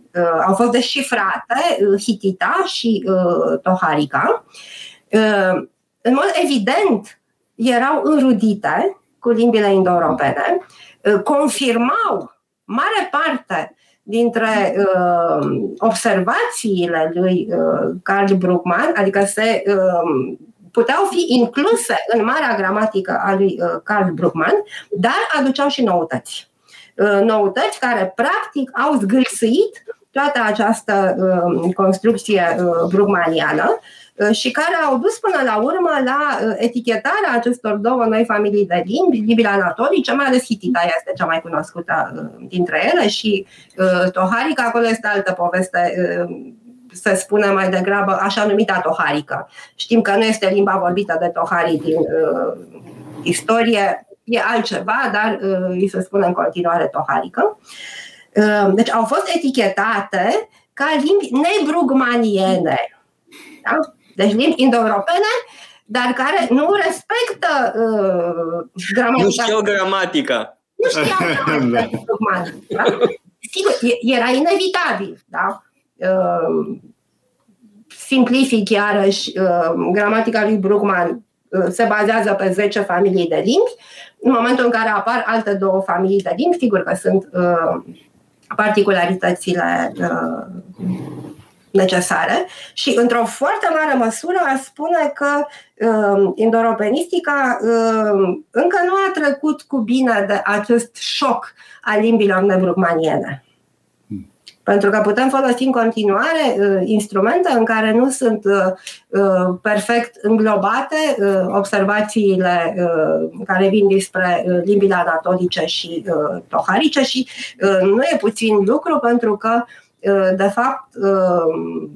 au fost descifrate, Hitita și Toharica. În mod evident, erau înrudite cu limbile indo-europene, confirmau mare parte dintre uh, observațiile lui uh, Carl Bruckmann, adică se uh, puteau fi incluse în marea gramatică a lui uh, Carl Bruckmann, dar aduceau și noutăți. Uh, noutăți care practic au zgâlțit toată această uh, construcție uh, bruckmanniană Uh, și care au dus până la urmă la uh, etichetarea acestor două noi familii de limbi, limbile anatolice, mai ales hitita este cea mai cunoscută uh, dintre ele și toharica, acolo este altă poveste să spune mai degrabă așa numita toharică. Știm că nu este limba vorbită de tohari din uh, istorie, e altceva, dar uh, îi se spune în continuare toharică. Uh, deci au fost etichetate ca limbi nebrugmaniene. Da? Deci limbi indo-europene, dar care nu respectă uh, gramatica. Nu știau gramatica. Nu știau gramatica. da? Sigur, era inevitabil, da? Uh, simplific iarăși, uh, gramatica lui Bruckmann uh, se bazează pe 10 familii de limbi. În momentul în care apar alte două familii de limbi, sigur că sunt uh, particularitățile uh, necesare și într-o foarte mare măsură aș spune că uh, indoropenistica uh, încă nu a trecut cu bine de acest șoc al limbilor nebrucmaniene. Hmm. Pentru că putem folosi în continuare uh, instrumente în care nu sunt uh, uh perfect înglobate uh, observațiile uh, care vin despre uh, limbile anatolice și uh, toharice și uh, nu e puțin lucru pentru că uh, Uh, de fapt, uh,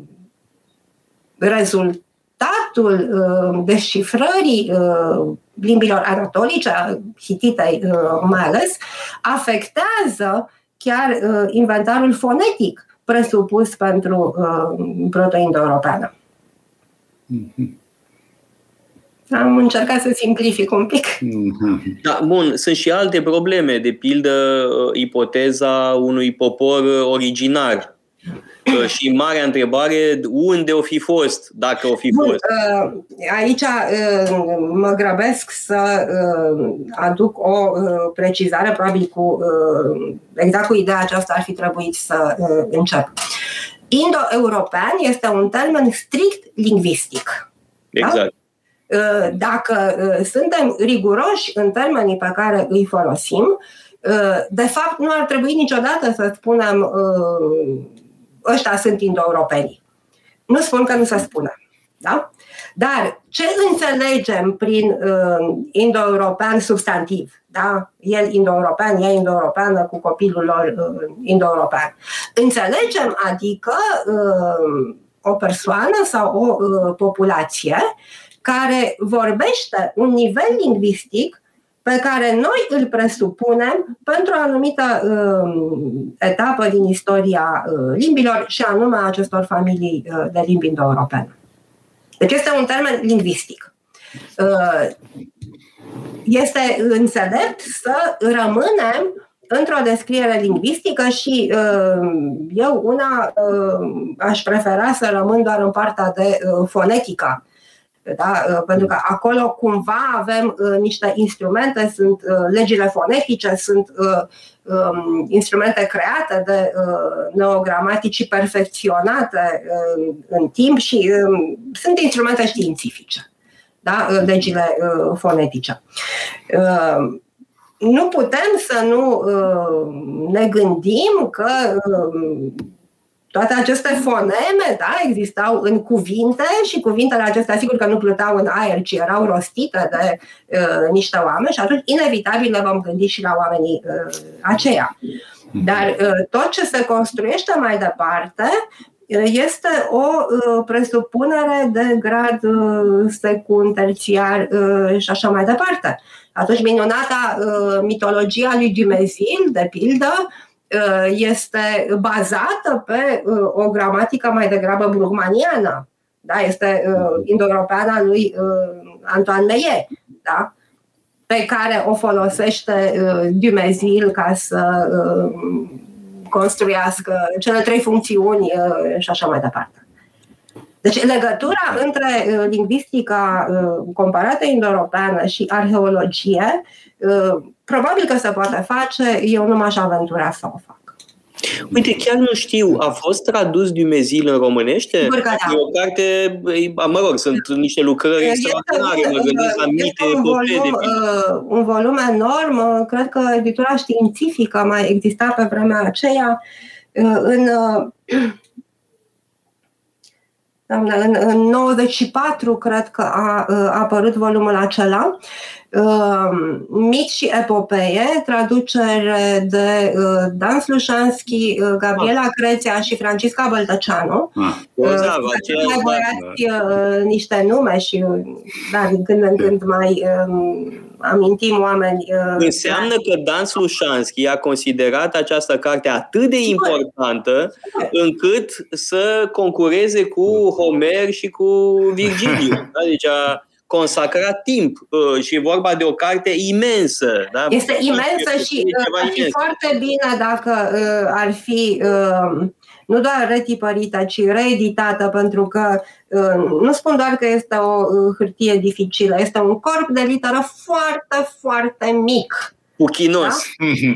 rezultatul uh, descifrării limbilor anatolice, hititei mai ales, afectează chiar inventarul fonetic presupus pentru uh, proto-indo-europeană. Mm-hmm. Am încercat să simplific un pic. Da, bun, sunt și alte probleme, de pildă ipoteza unui popor originar. Și marea întrebare, unde o fi fost, dacă o fi Bun, fost? Uh, aici uh, mă grăbesc să uh, aduc o precizare, probabil cu exact cu ideea aceasta ar fi trebuit să încep. Indo-european este un termen strict lingvistic. Da? Exact. Da? Uh, dacă uh, suntem riguroși în termenii pe care îi folosim, uh, de fapt nu ar trebui niciodată să spunem ăștia sunt indo-europeni. Nu spun că nu se spune. Da? Dar ce înțelegem prin uh, indo-european substantiv? Da? El indo-european, ea indo-europeană cu copilul lor uh, indo-european. Înțelegem, adică uh, o persoană sau o uh, populație care vorbește un nivel lingvistic pe care noi îl presupunem pentru o anumită uh, etapă din istoria uh, limbilor și anume acestor familii uh, de limbi indo-europene. Deci este un termen lingvistic. Uh, este înțelept să rămânem într-o descriere lingvistică și uh, eu una uh, aș prefera să rămân doar în partea de uh, fonetică da? Uh, pentru că acolo cumva avem uh, niște instrumente, sunt uh, legile fonetice, sunt um, instrumente create de neogramatici perfecționate în timp și um, sunt instrumente științifice, da? legile fonetice nu putem să nu ne gândim că toate aceste foneme, da, existau în cuvinte și cuvintele acestea, sigur că nu plutau în aer, ci erau rostite de uh, niște oameni și atunci, inevitabil, ne vom gândi și la oamenii uh, aceia. Dar uh, tot ce se construiește mai departe uh, este o uh, presupunere de grad uh, secund, terțiar uh, și așa mai departe. Atunci, minunata uh, mitologia lui Dumnezeu, de pildă, Uh, este bazată pe uh, o gramatică mai degrabă burgmaniană. Da? Este uh, indo-europeana lui Antoine Meillet, da? pe care o folosește Dumnezeu ca să construiască cele trei funcțiuni și așa mai departe. Deci legătura între lingvistica comparată indo-europeană și arheologie Probabil că se poate face, eu nu m-aș aventura să o fac. Uite, chiar nu știu, a fost tradus Dumnezeu în românește? Sigur că da. E o carte, mă rog, sunt niște lucrări extraordinare, mă gândesc la mite, un volum, uh, un volum enorm, uh, cred că editura științifică mai exista pe vremea aceea. Uh, în, în, în 94, cred că a, a apărut volumul acela Ehm, Mit și epopee, traducere de uh, Dan Slușanski, uh, Gabriela ah. Crețea și Francisca Băltăceanu. Ah. Uh, uh, niște nume și da, din când în când mai uh, amintim oameni. Uh, Înseamnă că Dan Slușanski a considerat această carte atât de importantă încât să concureze cu Homer și cu Virgiliu. Deci a, consacrat timp uh, și e vorba de o carte imensă. Da? Este imensă și uh, ar fi foarte bine dacă uh, ar fi nu doar retipărită, ci reeditată, pentru că nu spun doar că este o hârtie dificilă, este un corp de literă foarte, foarte mic Puchinos.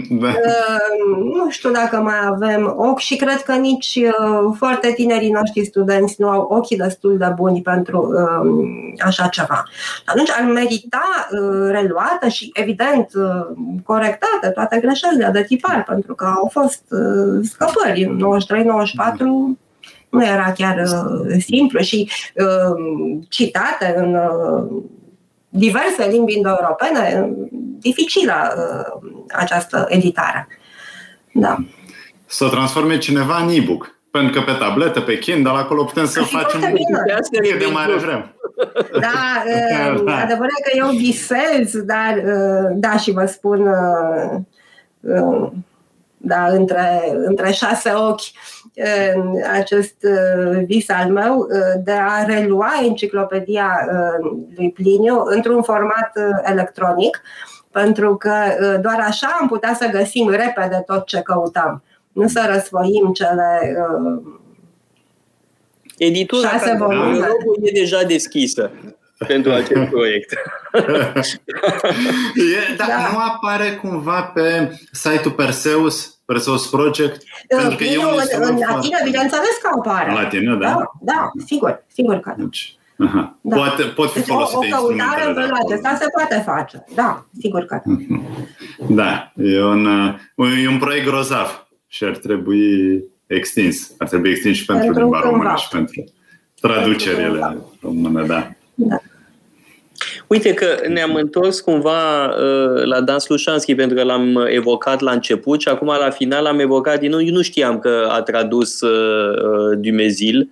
Da? da. Uh, nu știu dacă mai avem ochi și cred că nici uh, foarte tinerii noștri studenți nu au ochii destul de buni pentru uh, așa ceva. Atunci ar merita uh, reluată și, evident, uh, corectate toate greșelile de tipar, pentru că au fost uh, scăpări în 93-94 nu era chiar uh, simplu și uh, citate în uh, diverse limbi indo-europene, dificilă uh, această editare. Da. Să o transforme cineva în e-book. Pentru că pe tabletă, pe Kindle, acolo putem să facem cât de mare vrem. Da, uh, da. adevărat că eu visez, dar uh, da, și vă spun uh, uh, da, între, între șase ochi acest vis al meu de a relua enciclopedia lui Pliniu într-un format electronic, pentru că doar așa am putea să găsim repede tot ce căutam. Nu să răsfoim cele Editura șase volume. e deja deschisă pentru acest proiect. e, dar da. nu apare cumva pe site-ul Perseus Perseus Project? Pentru că Bine, în, în latină, bineînțeles că apare. În latină, da? Da, da sigur, sigur că deci, Aha. Da. Poate, pot fi deci folosite o, o căutare în felul acesta se poate face. Da, sigur că da. Da, e un, e un proiect grozav și ar trebui extins. Ar trebui extins și pentru, pentru limba română și pentru traducerile române, da. da. Uite că ne-am întors cumva uh, la Dan Slușanski pentru că l-am evocat la început și acum la final l-am evocat din nou. Eu nu știam că a tradus uh, uh Dumezil.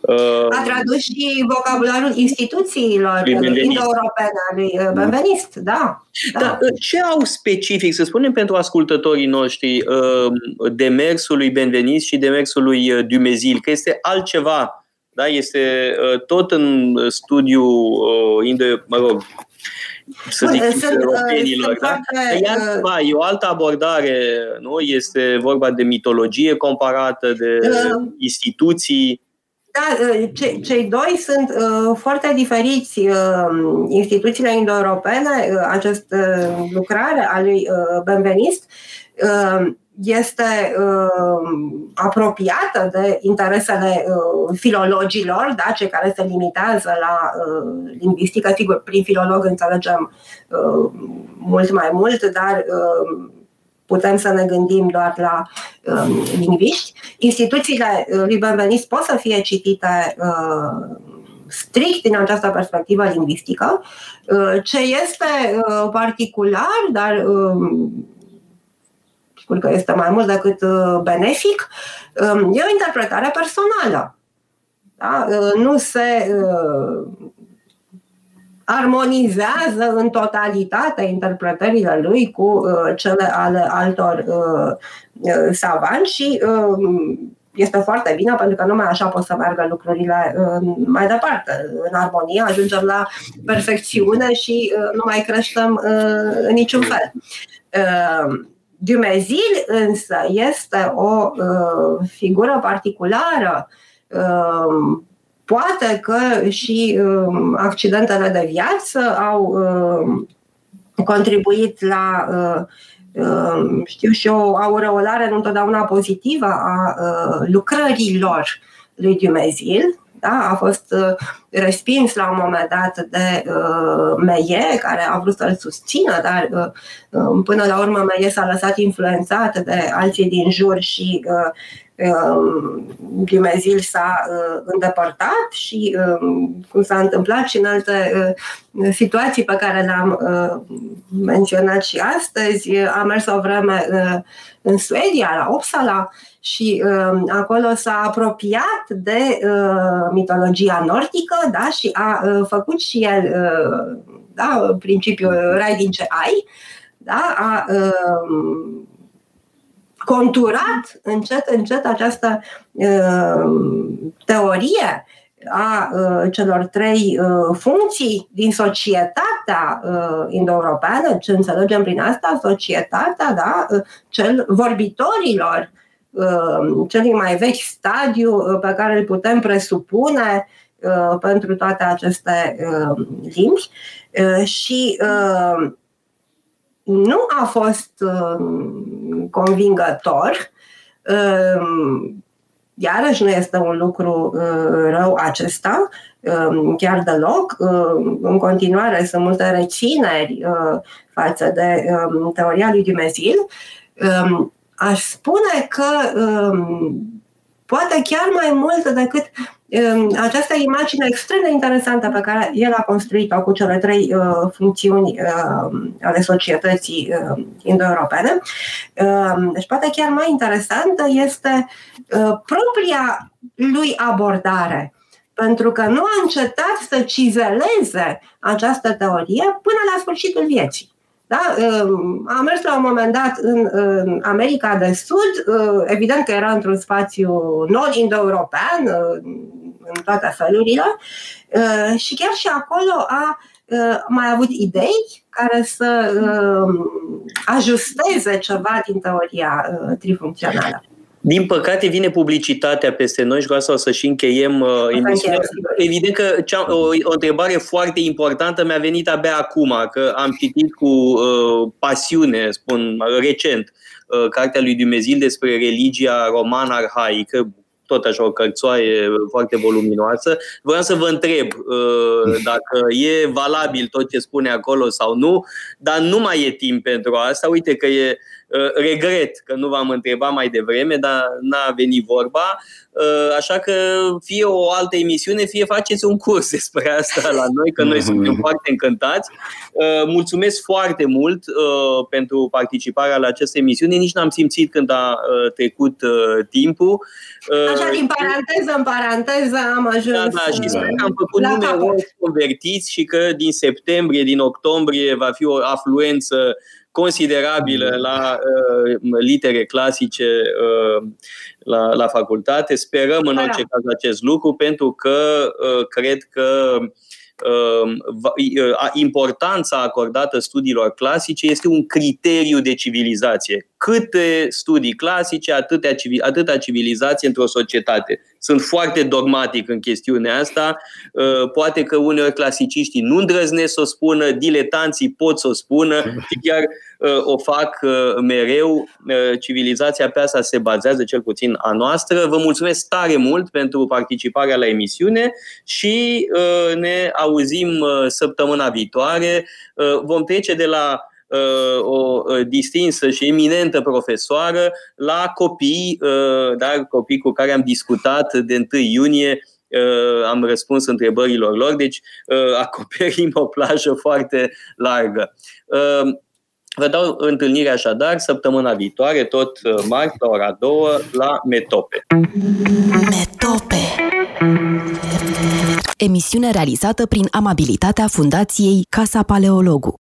Uh, a tradus și vocabularul instituțiilor indo-europene lui uh, Benvenist, da. da. Dar uh, ce au specific, să spunem pentru ascultătorii noștri, demersul lui Benvenist și demersul lui Dumezil, că este altceva da? Este uh, tot în studiu, uh, mă rog, să zic, sunt, europenilor. Uh, da? Iar uh, e o altă abordare, nu? Este vorba de mitologie comparată, de uh, instituții. Da, uh, ce, cei doi sunt uh, foarte diferiți. Uh, instituțiile indo-europene, uh, această lucrare a lui uh, Benvenist, uh, este uh, apropiată de interesele uh, filologilor, da, cei care se limitează la uh, lingvistică. Sigur, prin filolog înțelegem uh, mult mai mult, dar uh, putem să ne gândim doar la uh, lingviști. Instituțiile uh, lui Benvenist pot să fie citite uh, strict din această perspectivă lingvistică. Uh, ce este uh, particular, dar sigur că este mai mult decât uh, benefic, um, e o interpretare personală. Da? Uh, nu se uh, armonizează în totalitate interpretările lui cu cele ale altor savanți și um, este foarte bine pentru că numai așa pot să meargă lucrurile mai departe. În armonie ajungem la perfecțiune și nu mai creștem în niciun fel. Dumezil însă este o uh, figură particulară. Uh, poate că și uh, accidentele de viață au uh, contribuit la, uh, uh, știu și o aureolare nu întotdeauna pozitivă a uh, lucrărilor lui Dumezil da? a fost uh, respins la un moment dat de uh, Meie, care a vrut să-l susțină, dar uh, um, până la urmă Meie s-a lăsat influențat de alții din jur și uh, um, Dumezil s-a uh, îndepărtat și, uh, cum s-a întâmplat și în alte uh, situații pe care le-am uh, menționat și astăzi, a mers o vreme uh, în Suedia, la Uppsala, și uh, acolo s-a apropiat de uh, mitologia nordică da? și a uh, făcut și el uh, da, principiul rai din ce ai, da? a uh, conturat încet, încet această uh, teorie a uh, celor trei uh, funcții din societatea uh, indo-europeană, ce înțelegem prin asta, societatea, da, uh, cel vorbitorilor Uh, cel mai vechi stadiu uh, pe care îl putem presupune uh, pentru toate aceste limbi și nu a fost convingător. Iarăși nu este un lucru rău acesta, chiar deloc. În continuare sunt multe rețineri față de teoria lui Dumezil aș spune că um, poate chiar mai mult decât um, această imagine extrem de interesantă pe care el a construit-o cu cele trei uh, funcțiuni uh, ale societății uh, indo-europene. Uh, deci poate chiar mai interesantă este uh, propria lui abordare pentru că nu a încetat să cizeleze această teorie până la sfârșitul vieții. Da? Am mers la un moment dat în, în America de Sud, evident că era într-un spațiu non-indo-european, în toate felurile, și chiar și acolo a mai avut idei care să ajusteze ceva din teoria trifuncțională. Din păcate vine publicitatea peste noi și cu asta o să și încheiem uh, emisiunea. Evident că cea, o, o întrebare foarte importantă mi-a venit abia acum, că am citit cu uh, pasiune, spun recent, uh, cartea lui Dumnezeu despre religia romană arhaică, tot așa o cărțoaie foarte voluminoasă. Vreau să vă întreb uh, dacă e valabil tot ce spune acolo sau nu, dar nu mai e timp pentru asta. Uite că e uh, regret că nu v-am întrebat mai devreme, dar n-a venit vorba. Uh, așa că fie o altă emisiune, fie faceți un curs despre asta la noi, că noi suntem foarte încântați. Mulțumesc foarte mult pentru participarea la această emisiune. Nici n-am simțit când a trecut timpul. Așa, din paranteză în paranteză am ajuns da, da, și sper că am făcut numeroși convertiți și că din septembrie, din octombrie va fi o afluență considerabilă mm. la uh, litere clasice uh, la, la facultate. Sperăm în orice caz acest lucru pentru că uh, cred că uh, Um, uh, importanța acordată studiilor clasice este un criteriu de civilizație. Câte studii clasice, atâta, atâta civilizație într-o societate. Sunt foarte dogmatic în chestiunea asta. Uh, poate că uneori clasiciștii nu îndrăznesc să o spună, diletanții pot să o spună și chiar uh, o fac mereu. Civilizația pe asta se bazează, cel puțin a noastră. Vă mulțumesc tare mult pentru participarea la emisiune și ne auzim uh, săptămâna viitoare. Uh, vom trece de la uh, o distinsă și eminentă profesoară la copii, da, copii cu care am discutat de 1 iunie am răspuns întrebărilor lor, deci acoperim o plajă foarte largă. Vă dau întâlnire așadar săptămâna viitoare, tot marți, la ora 2, la Metope. Metope emisiune realizată prin amabilitatea Fundației Casa Paleologu.